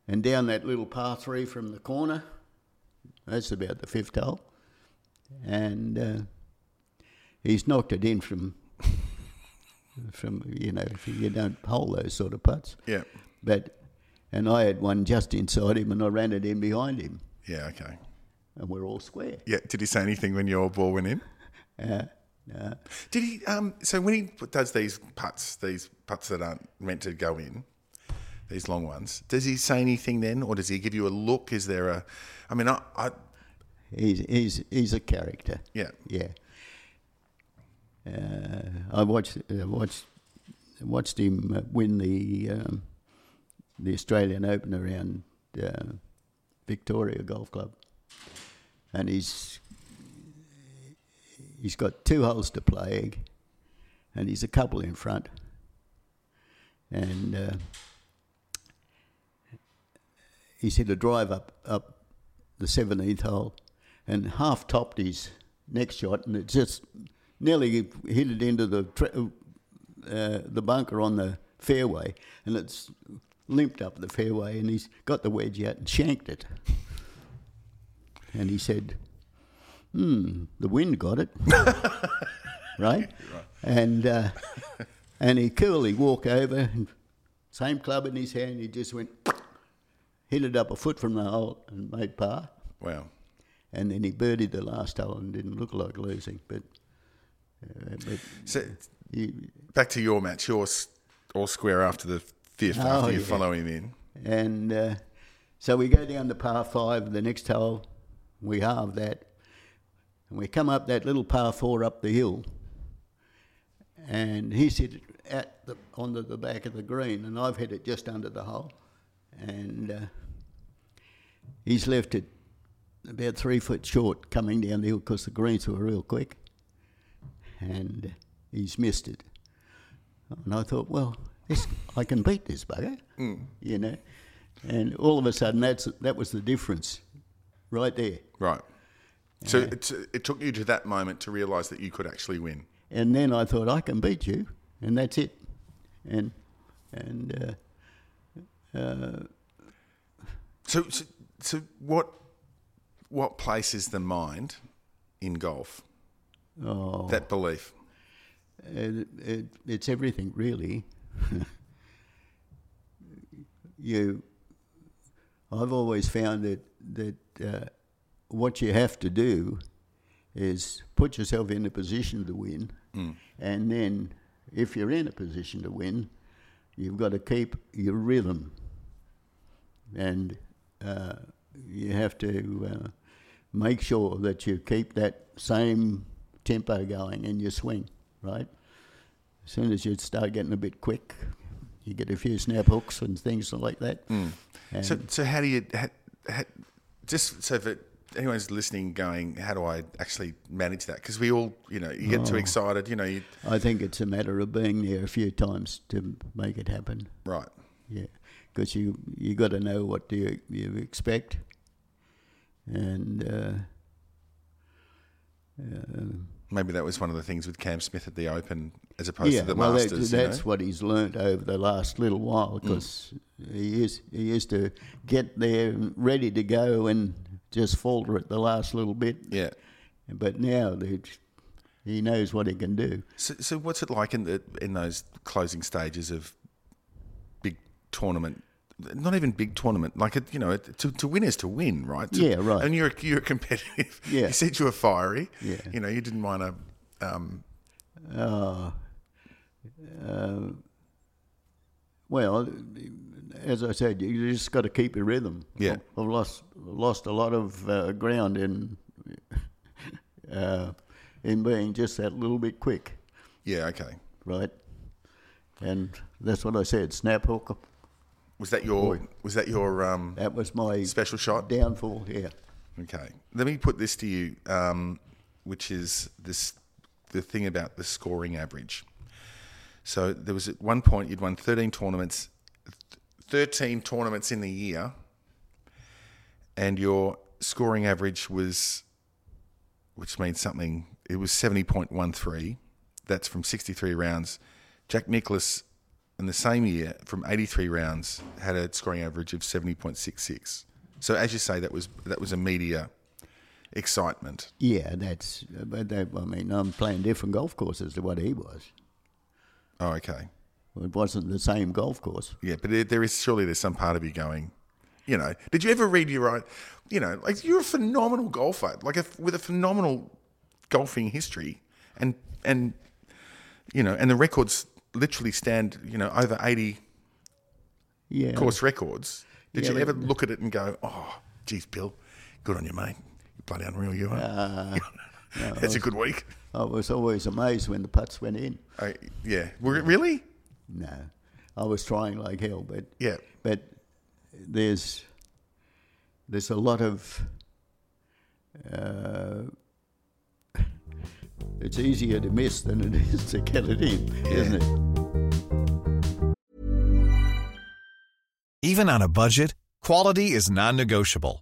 [SPEAKER 4] and down that little par three from the corner, that's about the fifth hole. And uh, he's knocked it in from from you know if you don't hole those sort of putts.
[SPEAKER 3] Yeah.
[SPEAKER 4] But and I had one just inside him, and I ran it in behind him,
[SPEAKER 3] Yeah. Okay.
[SPEAKER 4] and we're all square.
[SPEAKER 3] Yeah. Did he say anything when your ball went in?
[SPEAKER 4] Uh, uh,
[SPEAKER 3] Did he? Um, so when he does these putts, these putts that aren't meant to go in, these long ones, does he say anything then, or does he give you a look? Is there a? I mean, I, I
[SPEAKER 4] He's he's he's a character.
[SPEAKER 3] yeah,
[SPEAKER 4] Yeah. Uh, I watched uh, watched watched him uh, win the um, the Australian Open around uh, Victoria Golf Club, and he's he's got two holes to play, and he's a couple in front, and uh, he's hit a drive up up the seventeenth hole, and half topped his next shot, and it just nearly hit it into the uh, the bunker on the fairway, and it's limped up the fairway, and he's got the wedge out and shanked it. And he said, "Hmm, the wind got it, right?" And uh, and he coolly walked over, and same club in his hand, he just went, hit it up a foot from the hole and made par.
[SPEAKER 3] wow.
[SPEAKER 4] And then he birdied the last hole and didn't look like losing, but uh, but
[SPEAKER 3] So
[SPEAKER 4] he,
[SPEAKER 3] back to your match, you're all square after the fifth,
[SPEAKER 4] Oh,
[SPEAKER 3] after you
[SPEAKER 4] yeah.
[SPEAKER 3] follow him in.
[SPEAKER 4] and uh, so we go down to par five. The next hole, we halve that, and we come up that little par four up the hill, and he's hit it at the onto the back of the green, and I've hit it just under the hole, and uh, he's left it about three foot short coming down the hill because the greens were real quick, and he's missed it. And I thought, well, this, I can beat this bugger, you know. And all of a sudden, that's that was the difference, right there.
[SPEAKER 3] Right. So it's, it took you to that moment to realise that you could actually win.
[SPEAKER 4] And then I thought, I can beat you, and that's it. And and uh, Uh,
[SPEAKER 3] So, so, so what what places the mind in golf?
[SPEAKER 4] oh,
[SPEAKER 3] That belief.
[SPEAKER 4] it, it, it's everything really. you, I've always found that that uh, what you have to do is put yourself in a position to win, and then if you're in a position to win, you've got to keep your rhythm, and uh, you have to uh, make sure that you keep that same tempo going in your swing, right? As soon as you start getting a bit quick, you get a few snap hooks and things like that. And
[SPEAKER 3] So, so how do you ha, ha, just so that anyone's listening, going, how do I actually manage that? Because we all, you know, you get too excited, you know, you,
[SPEAKER 4] I think it's a matter of being there a few times to make it happen.
[SPEAKER 3] right?
[SPEAKER 4] Yeah, because you you got to know what do you you expect, and uh, uh,
[SPEAKER 3] Maybe that was one of the things with Cam Smith at the Open, as opposed
[SPEAKER 4] yeah,
[SPEAKER 3] to the
[SPEAKER 4] well, that,
[SPEAKER 3] Masters. you
[SPEAKER 4] that's
[SPEAKER 3] know?
[SPEAKER 4] what he's learnt over the last little while because he is he used to get there ready to go and just falter at the last little bit.
[SPEAKER 3] yeah.
[SPEAKER 4] But now he knows what he can do.
[SPEAKER 3] So, so what's it like in the in those closing stages of big tournament? Not even big tournament. Like it, you know, it, to, to win is to win, right? To-
[SPEAKER 4] Yeah, right.
[SPEAKER 3] And you're you're competitive.
[SPEAKER 4] Yeah.
[SPEAKER 3] You said you were fiery.
[SPEAKER 4] Yeah.
[SPEAKER 3] You know, you didn't want to. Um,
[SPEAKER 4] Uh, uh, well, as I said, you just got to keep your rhythm.
[SPEAKER 3] Yeah.
[SPEAKER 4] I've lost lost a lot of uh, ground in uh, in being just that little bit quick,
[SPEAKER 3] yeah. Okay.
[SPEAKER 4] right? And that's what I said. Snap hook.
[SPEAKER 3] Was that your was that your um,
[SPEAKER 4] That was my
[SPEAKER 3] special shot?
[SPEAKER 4] downfall. Yeah.
[SPEAKER 3] Okay. Let me put this to you, um, which is this the thing about the scoring average. So there was at one point you'd won 13 tournaments, 13 tournaments in the year, and your scoring average was, which means something, it was 70.13. That's from 63 rounds. Jack Nicklaus in the same year from 83 rounds had a scoring average of 70.66. So as you say, that was that was a media excitement.
[SPEAKER 4] Yeah, that's. But that, I mean, I'm playing different golf courses to what he was.
[SPEAKER 3] Oh, okay.
[SPEAKER 4] It wasn't the same golf course.
[SPEAKER 3] Yeah, but there, there is surely there's some part of you going, you know, did you ever read your own, you know, like you're a phenomenal golfer, like a, with a phenomenal golfing history, and and you know, and the records literally stand, you know, over 80
[SPEAKER 4] Yeah.
[SPEAKER 3] course records. Did
[SPEAKER 4] Yeah,
[SPEAKER 3] you ever look at it and go, oh, geez, Bill, good on you, mate. You're bloody unreal, you are.
[SPEAKER 4] Uh,
[SPEAKER 3] That's a good week.
[SPEAKER 4] I was always amazed when the putts went in.
[SPEAKER 3] I, yeah. Were it really?
[SPEAKER 4] No, I was trying like hell, but
[SPEAKER 3] Yeah.
[SPEAKER 4] but there's there's a lot of uh, it's easier to miss than it is to get it in, isn't it?
[SPEAKER 6] Even on a budget, quality is non-negotiable.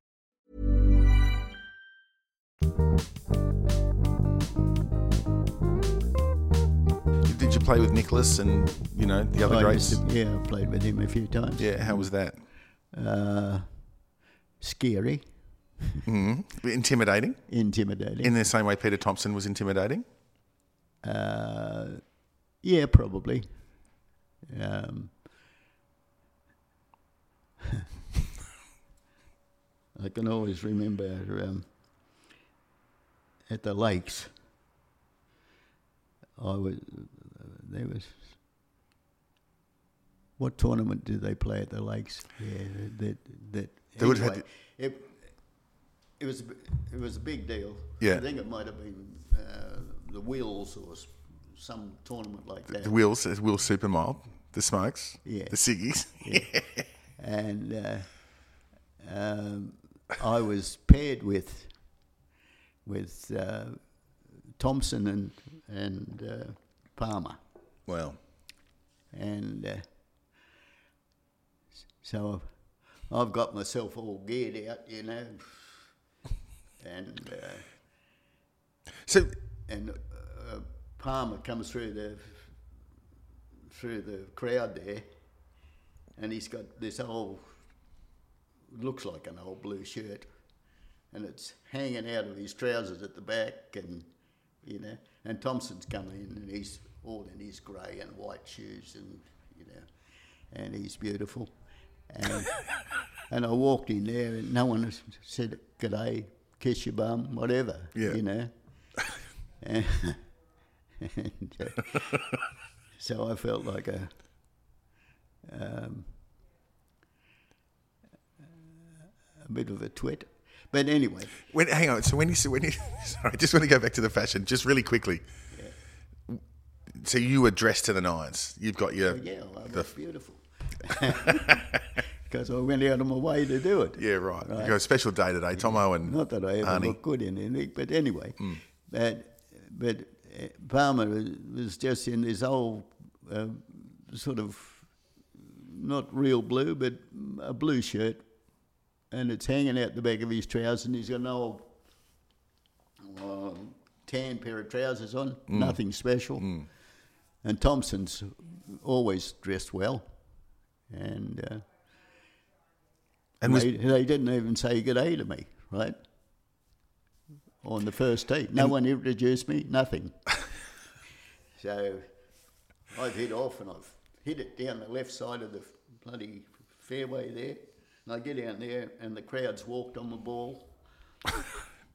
[SPEAKER 3] Did you play with Nicklaus and, you know, the other
[SPEAKER 4] I
[SPEAKER 3] greats?
[SPEAKER 4] used to- yeah, I played with him a few times.
[SPEAKER 3] Yeah, how was that?
[SPEAKER 4] Uh, scary,
[SPEAKER 3] mm Intimidating?
[SPEAKER 4] intimidating.
[SPEAKER 3] In the same way Peter Thomson was intimidating?
[SPEAKER 4] Uh, yeah, probably. Um, I can always remember um, at the lakes. I was there was what tournament did they play at the lakes? Yeah, that that.
[SPEAKER 3] They would have
[SPEAKER 4] anyway, it, it was it was a big deal.
[SPEAKER 3] Yeah.
[SPEAKER 4] I think it might have been uh, the Wills or some tournament like that.
[SPEAKER 3] The Wills, the Will Supermob, the Smokes,
[SPEAKER 4] Yeah.
[SPEAKER 3] the Siggies.
[SPEAKER 4] and uh, um, I was paired with with uh, Thomson and and uh, Palmer,
[SPEAKER 3] well,
[SPEAKER 4] and uh, so I've got myself all geared out, you know, and uh,
[SPEAKER 3] so
[SPEAKER 4] and uh, Palmer comes through the through the crowd there, and he's got this old looks like an old blue shirt, and it's hanging out of his trousers at the back, and you know, and Thomson's coming in, and he's all in his grey and white shoes, and you know, and he's beautiful, and and I walked in there, and no one said g'day, kiss your bum, whatever,
[SPEAKER 3] Yeah.
[SPEAKER 4] you know. and, and, uh, so I felt like a um, a bit of a twit. But anyway,
[SPEAKER 3] when, hang on. So when you when you sorry, I just want to go back to the fashion just really quickly. So you were dressed to the nines. You've got your
[SPEAKER 4] yeah, I
[SPEAKER 3] the-
[SPEAKER 4] beautiful. Because I went out of my way to do it.
[SPEAKER 3] yeah right.
[SPEAKER 4] Right.
[SPEAKER 3] You got a special day today, Tomo and
[SPEAKER 4] Not that I ever
[SPEAKER 3] Arnie.
[SPEAKER 4] look good in anything, but anyway.
[SPEAKER 3] Mm.
[SPEAKER 4] But, but uh, Palmer was- was just in this old uh, sort of not real blue, but a blue shirt, and it's hanging out the back of his trousers, and he's got an old uh, tan pair of trousers on,
[SPEAKER 3] Mm.
[SPEAKER 4] nothing special. And Thomson's always dressed well, and. Uh,
[SPEAKER 3] And
[SPEAKER 4] they, they didn't even say good day to me, right? On the first tee. No one introduced me, nothing. so I've hit off and I've hit it down the left side of the bloody fairway there. And I get down there and the crowd's walked on the ball.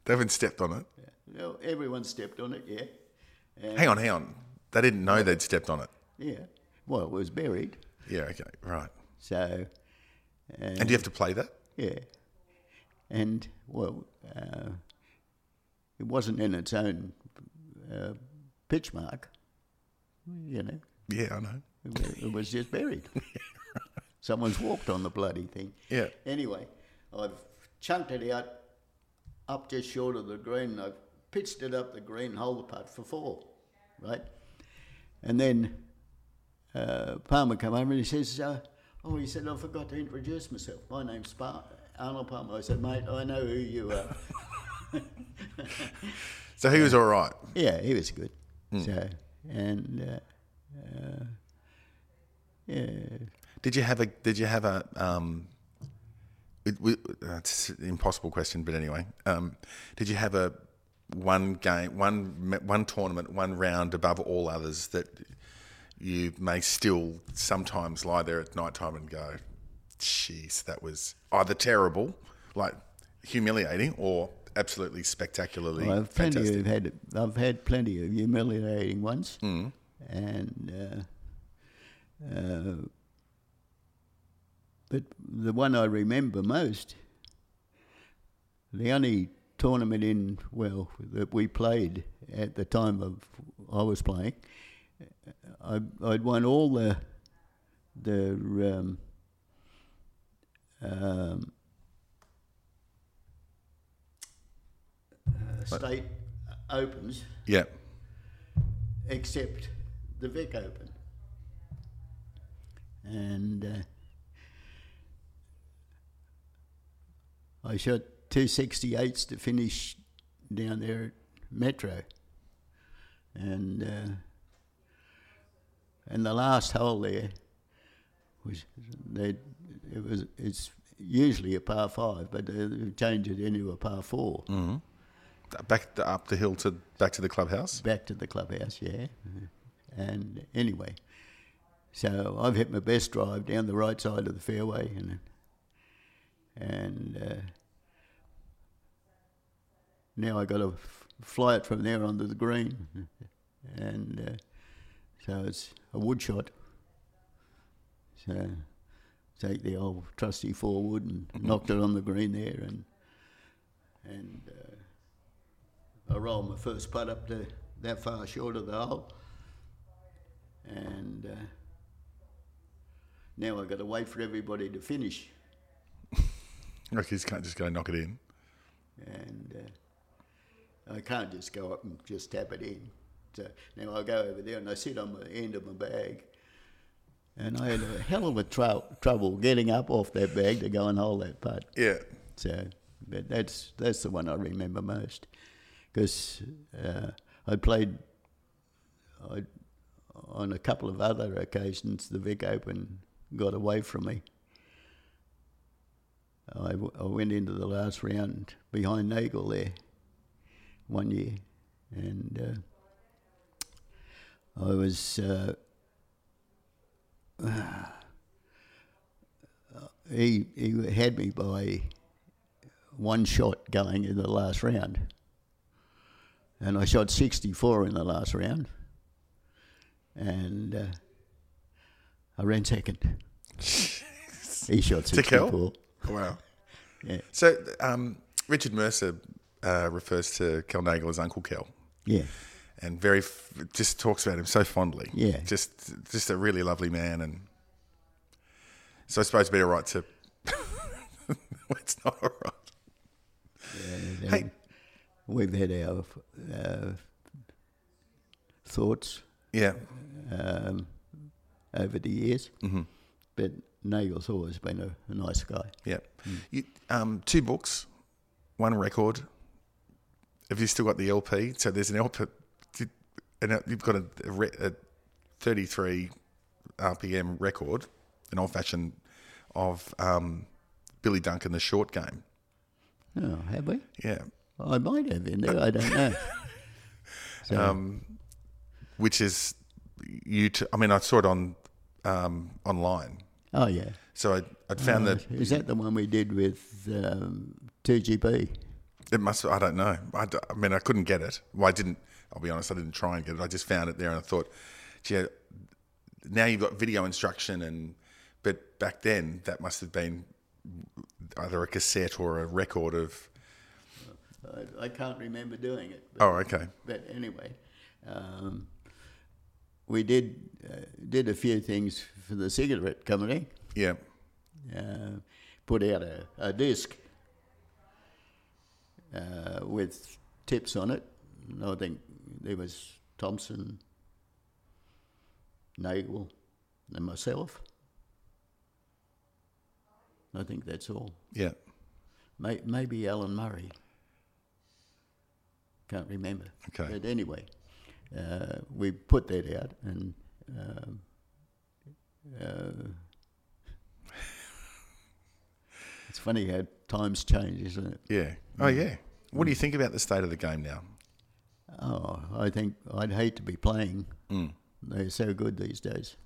[SPEAKER 3] they haven't stepped on it.
[SPEAKER 4] You know, everyone stepped on it, yeah. And,
[SPEAKER 3] Hang on, hang on. They didn't know they'd stepped on it.
[SPEAKER 4] Yeah. Well, it was buried.
[SPEAKER 3] Yeah. Okay. Right.
[SPEAKER 4] So.
[SPEAKER 3] And do you have to play that?
[SPEAKER 4] Yeah. And, well, uh, it wasn't in its own uh, pitch mark, you know.
[SPEAKER 3] Yeah, I know.
[SPEAKER 4] It was just buried. Someone's walked on the bloody thing.
[SPEAKER 3] Yeah.
[SPEAKER 4] Anyway, I've chunked it out up just short of the green. I've pitched it up the green hole putt for four, right? And then uh, Palmer come over and he says, uh, "Oh, he said I forgot to introduce myself. My name's Par- Arnold Palmer." I said, "Mate, I know who you are."
[SPEAKER 3] So he was all right.
[SPEAKER 4] yeah, he was good. So and uh, uh, yeah,
[SPEAKER 3] Did you have a? Did you have a? Um, it, uh, it's an impossible question, but anyway, um, did you have a one game, one one tournament, one round above all others that you may still sometimes lie there at night time and go, "Jeez, that was either terrible, like humiliating, or absolutely spectacularly
[SPEAKER 4] Well, I've plenty
[SPEAKER 3] fantastic."
[SPEAKER 4] of had I've had plenty of humiliating ones, and uh, uh, but the one I remember most, the only tournament in well that we played at the time of I was playing, I, I'd won all the the um, um, uh, state opens
[SPEAKER 3] Yeah,
[SPEAKER 4] except the Vic Open. And uh, I shot 268s to finish down there at Metro. And uh, and the last hole there was they it was it's usually a par five, but they changed it into a par four.
[SPEAKER 3] Hmm. back up the hill to back to the clubhouse.
[SPEAKER 4] back to the clubhouse, yeah. And anyway, so I've hit my best drive down the right side of the fairway, and and uh, now I got to f- fly it from there onto the green, and uh, so it's a wood shot. So take the old trusty forward and knocked it on the green there, and and uh, I rolled my first putt up to that far short of the hole, and uh, now I've got to wait for everybody to finish,
[SPEAKER 3] Like you can't just go knock it in.
[SPEAKER 4] and uh, I can't just go up and just tap it in. So now I go over there and I sit on the end of my bag. And I had a hell of a trou trouble getting up off that bag to go and hold that putt.
[SPEAKER 3] Yeah.
[SPEAKER 4] So, but that's that's the one I remember most, because uh, I played I, on a couple of other occasions. The Vic Open got away from me. I, w- I went into the last round behind Nagle there one year, and uh, I was. Uh, he he had me by one shot going in the last round, and I shot sixty four in the last round, and uh, I ran second. he shot
[SPEAKER 3] To
[SPEAKER 4] sixty
[SPEAKER 3] Wow.
[SPEAKER 4] Yeah,
[SPEAKER 3] So um, Richard Mercer uh, refers to Kel Nagle as Uncle Kel.
[SPEAKER 4] yeah,
[SPEAKER 3] and very f- just talks about him so fondly.
[SPEAKER 4] Yeah.
[SPEAKER 3] just just a really lovely man, and so I suppose it'd be all right to. it's not all right.
[SPEAKER 4] And
[SPEAKER 3] Hey.
[SPEAKER 4] we've had our uh, thoughts
[SPEAKER 3] Yeah,
[SPEAKER 4] um, over the years,
[SPEAKER 3] Mm-hmm.
[SPEAKER 4] but Nagle's always been a, a nice guy.
[SPEAKER 3] yeah. You, um, two books, one record. Have you still got the LP? So there's an LP, and you've got a, a, a 33 RPM record, an old fashioned of um, Billy Duncan, the short game.
[SPEAKER 4] Oh, have we?
[SPEAKER 3] Yeah.
[SPEAKER 4] I might have in there. I don't know. So,
[SPEAKER 3] um, which is you. T- I mean, I saw it on um, online,
[SPEAKER 4] oh yeah.
[SPEAKER 3] so I I'd found that
[SPEAKER 4] Is that the one we did with um, 2GB?
[SPEAKER 3] It must. I don't know. I mean, I couldn't get it. Well, I didn't. I'll be honest. I didn't try and get it. I just found it there, and I thought, gee, now you've got video instruction, and but back then that must have been either a cassette or a record of.
[SPEAKER 4] I, I can't remember doing it. But,
[SPEAKER 3] Oh, okay.
[SPEAKER 4] but anyway, um, we did uh, did a few things for the cigarette company.
[SPEAKER 3] Yeah.
[SPEAKER 4] uh, put out a, a disc uh, with tips on it. I think there was Thomson, Nagle, and myself. I think that's all.
[SPEAKER 3] Yeah.
[SPEAKER 4] May, maybe Alan Murray. Can't remember.
[SPEAKER 3] Okay.
[SPEAKER 4] But anyway, uh, we put that out, and um, uh, it's funny how times change, isn't it?
[SPEAKER 3] Yeah. Oh, yeah. What do you think about the state of the game now?
[SPEAKER 4] Oh, I think I'd hate to be playing. They're so good these days.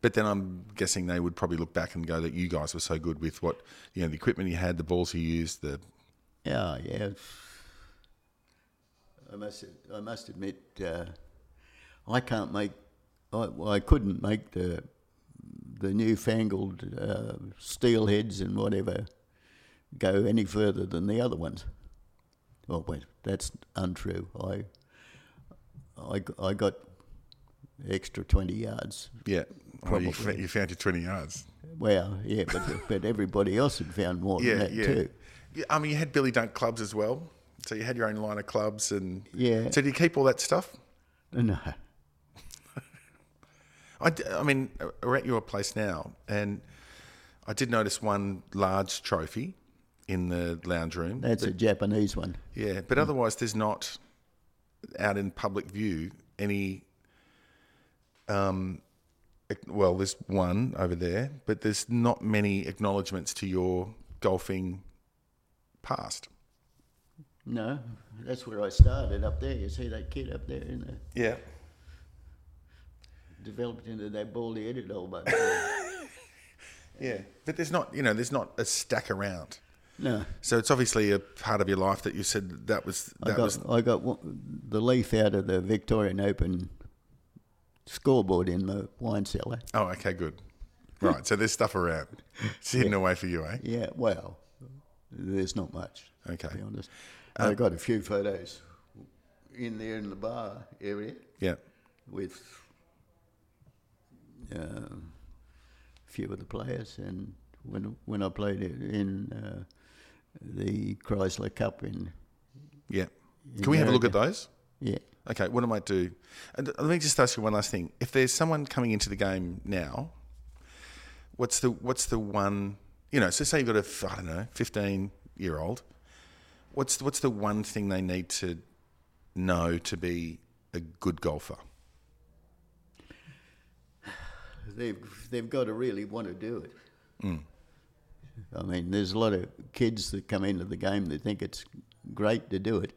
[SPEAKER 3] But then I'm guessing they would probably look back and go that you guys were so good with what you know the equipment you had, the balls you used, the
[SPEAKER 4] Yeah, yeah. I must, I must admit, uh, I can't make, I, I couldn't make the, the newfangled uh, steel heads and whatever go any further than the other ones. Well, wait, that's untrue. I, I, I got extra twenty yards.
[SPEAKER 3] yeah. Oh, you, fa- you found your twenty yards.
[SPEAKER 4] Well, yeah, but but everybody else had found more
[SPEAKER 3] Yeah,
[SPEAKER 4] than that
[SPEAKER 3] yeah.
[SPEAKER 4] too.
[SPEAKER 3] yeah. I mean, you had Billy Dunk clubs as well, so you had your own line of clubs, and
[SPEAKER 4] Yeah.
[SPEAKER 3] So do you keep all that stuff?
[SPEAKER 4] No,
[SPEAKER 3] I, d- I mean, we're at your place now, and I did notice one large trophy in the lounge room.
[SPEAKER 4] that's a Japanese one.
[SPEAKER 3] Yeah, but otherwise, there's not out in public view any. Um, well, there's one over there, but there's not many acknowledgements to your golfing past.
[SPEAKER 4] No, that's where I started up there. You see that kid up there in the
[SPEAKER 3] Yeah.
[SPEAKER 4] developed into that baldy headed old bugger.
[SPEAKER 3] Yeah, but there's not, you know, there's not a stack around.
[SPEAKER 4] No.
[SPEAKER 3] So it's obviously a part of your life that you said that was
[SPEAKER 4] I
[SPEAKER 3] that
[SPEAKER 4] got
[SPEAKER 3] was
[SPEAKER 4] I got one- the leaf out of the Victorian Open scoreboard in the wine cellar.
[SPEAKER 3] oh okay good right so there's stuff around it's hidden away for you eh
[SPEAKER 4] Yeah, well, there's not much.
[SPEAKER 3] Okay.
[SPEAKER 4] To be honest, I got a few photos in there in the bar area
[SPEAKER 3] yeah
[SPEAKER 4] with um, a few of the players, and when when I played it in uh, the Chrysler Cup in
[SPEAKER 3] yeah. can we have a look at those?
[SPEAKER 4] Yeah.
[SPEAKER 3] okay what I might do and let me just ask you one last thing. If there's someone coming into the game now what's the what's the one you know so say you've got a I don't know 15 year old what's what's the one thing they need to know to be a good golfer?
[SPEAKER 4] They've they've got to really want to do it. I mean, there's a lot of kids that come into the game that think it's great to do it,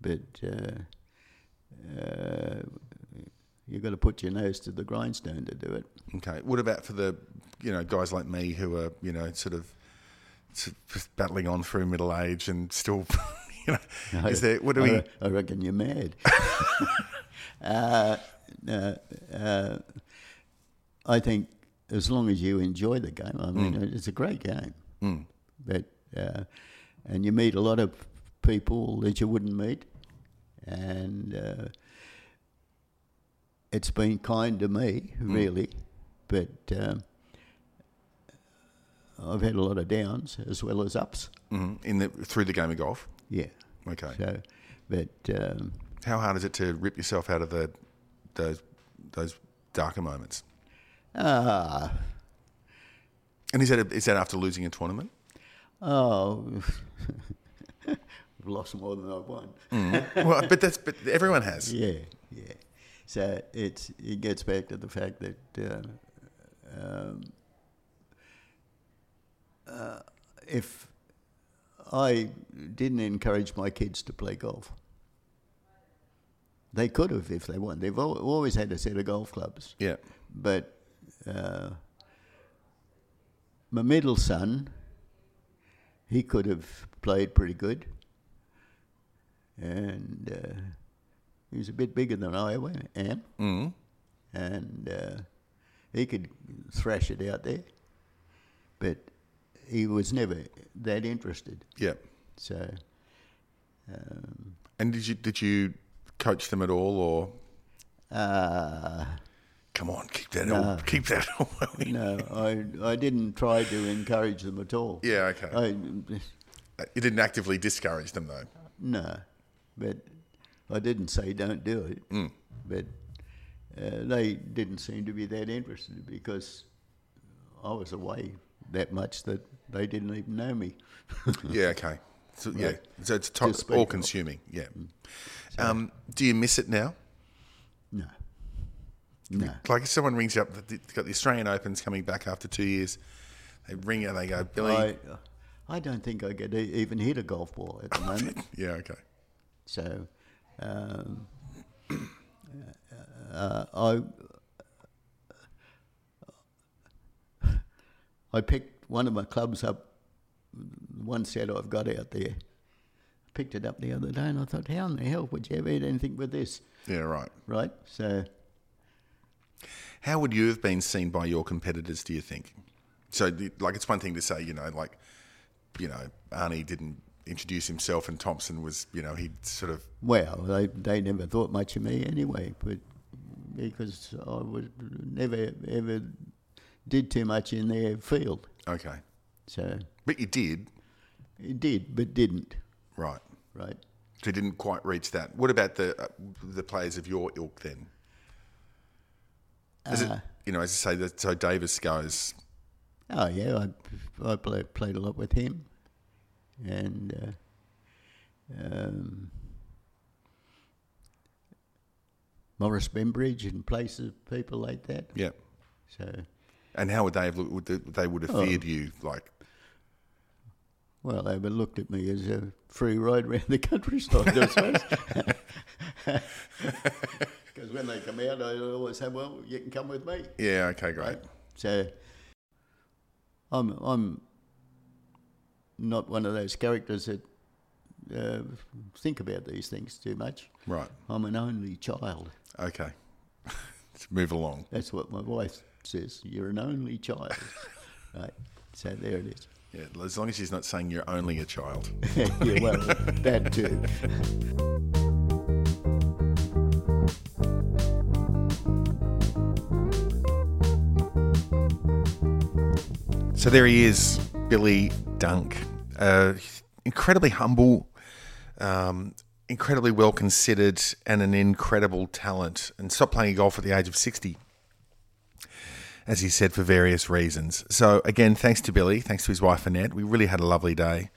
[SPEAKER 4] but uh, uh, you've got to put your nose to the grindstone to do it.
[SPEAKER 3] Okay. What about for the you know guys like me who are you know sort of, sort of just battling on through middle age and still you know is there what do we
[SPEAKER 4] I, reckon you're mad. uh, no, uh, I think as long as you enjoy the game, I mean, it's a great game. But uh, and you meet a lot of people that you wouldn't meet, and uh, it's been kind to me, really. But um, I've had a lot of downs as well as ups.
[SPEAKER 3] Mhm. in the through the game of golf?
[SPEAKER 4] Yeah.
[SPEAKER 3] Okay.
[SPEAKER 4] So, but um,
[SPEAKER 3] How hard is it to rip yourself out of the those those darker moments?
[SPEAKER 4] Ah,
[SPEAKER 3] And is that is that after losing a tournament?
[SPEAKER 4] oh, I've lost more than I've won.
[SPEAKER 3] well, but that's but everyone has.
[SPEAKER 4] Yeah, yeah. So it's it gets back to the fact that uh, um, uh, if I didn't encourage my kids to play golf, they could have if they wanted. They've always had a set of golf clubs.
[SPEAKER 3] Yeah.
[SPEAKER 4] but uh, my middle son, he could have played pretty good, and uh, he was a bit bigger than I am,
[SPEAKER 3] Mm.
[SPEAKER 4] and uh, he could thrash it out there, but he was never that interested.
[SPEAKER 3] Yeah.
[SPEAKER 4] So, um,
[SPEAKER 3] And did you did you coach them at all, or
[SPEAKER 4] uh,
[SPEAKER 3] come on, keep that all, keep that away?
[SPEAKER 4] no, I I didn't try to encourage them at all.
[SPEAKER 3] Yeah. Okay.
[SPEAKER 4] I,
[SPEAKER 3] you didn't actively discourage them though.
[SPEAKER 4] No, but I didn't say don't do it.
[SPEAKER 3] Mm.
[SPEAKER 4] But uh, they didn't seem to be that interested because I was away that much that they didn't even know me.
[SPEAKER 3] Yeah. Okay. So, yeah. So it's
[SPEAKER 4] To
[SPEAKER 3] all consuming. Yeah. Um, do you miss it now?
[SPEAKER 4] no, no.
[SPEAKER 3] Like if someone rings you up, they've got the Australian Opens coming back after two years. They ring you and they go, Billy.
[SPEAKER 4] I, I don't think I could even hit a golf ball at the moment.
[SPEAKER 3] Yeah. Okay.
[SPEAKER 4] So, um, uh, I I picked one of my clubs up, one set I've got out there. Picked it up the other day, and I thought, how in the hell would you ever hit anything with this?
[SPEAKER 3] Yeah. Right.
[SPEAKER 4] Right. So,
[SPEAKER 3] How would you have been seen by your competitors? Do you think? So, like, it's one thing to say, you know, like, you know, Arnie didn't introduce himself, and Thomson was, you know, he sort of,
[SPEAKER 4] well, they they never thought much of me anyway, but because I was never ever did too much in their field.
[SPEAKER 3] okay,
[SPEAKER 4] So
[SPEAKER 3] but you did,
[SPEAKER 4] it did, but didn't.
[SPEAKER 3] right?
[SPEAKER 4] Right.
[SPEAKER 3] So you didn't quite reach that. What about the uh, the players of your ilk then? Is
[SPEAKER 4] Uh,
[SPEAKER 3] it, you know, as I say, that so Davis goes,
[SPEAKER 4] Oh yeah, I I play, played a lot with him, and uh, um, Maurice Bembridge and places, people like that.
[SPEAKER 3] yeah.
[SPEAKER 4] So,
[SPEAKER 3] And how would they have looked? Would they, they would have
[SPEAKER 4] Oh.
[SPEAKER 3] feared you, like,
[SPEAKER 4] well, they would have looked at me as a free ride around the countryside, I suppose. Because when they come out, I always say, "Well, you can come with me."
[SPEAKER 3] yeah, okay, great,
[SPEAKER 4] Right. So I'm I'm not one of those characters that uh, think about these things too much.
[SPEAKER 3] Right.
[SPEAKER 4] I'm an only child.
[SPEAKER 3] Okay. Let's move along.
[SPEAKER 4] That's what my wife says. You're an only child. right. So there it is.
[SPEAKER 3] Yeah, as long as she's not saying you're only a child.
[SPEAKER 4] yeah, well, that too.
[SPEAKER 3] So there he is, Billy Dunk. Uh, incredibly humble, um, incredibly well considered, and an incredible talent. And stopped playing golf at the age of 60, as he said, for various reasons. So, again, thanks to Billy, thanks to his wife Annette. We really had a lovely day.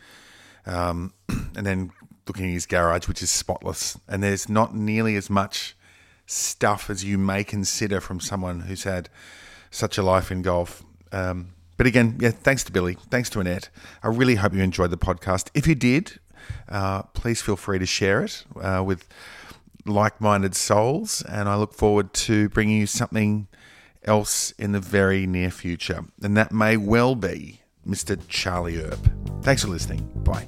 [SPEAKER 3] Um, and then looking at his garage, which is spotless, and there's not nearly as much stuff as you may consider from someone who's had such a life in golf. Um, but again, yeah, thanks to Billy, thanks to Annette. I really hope you enjoyed the podcast. If you did, uh, please feel free to share it uh, with like minded souls. And I look forward to bringing you something else in the very near future. And that may well be Mr. Charlie Earp. Thanks for listening. Bye.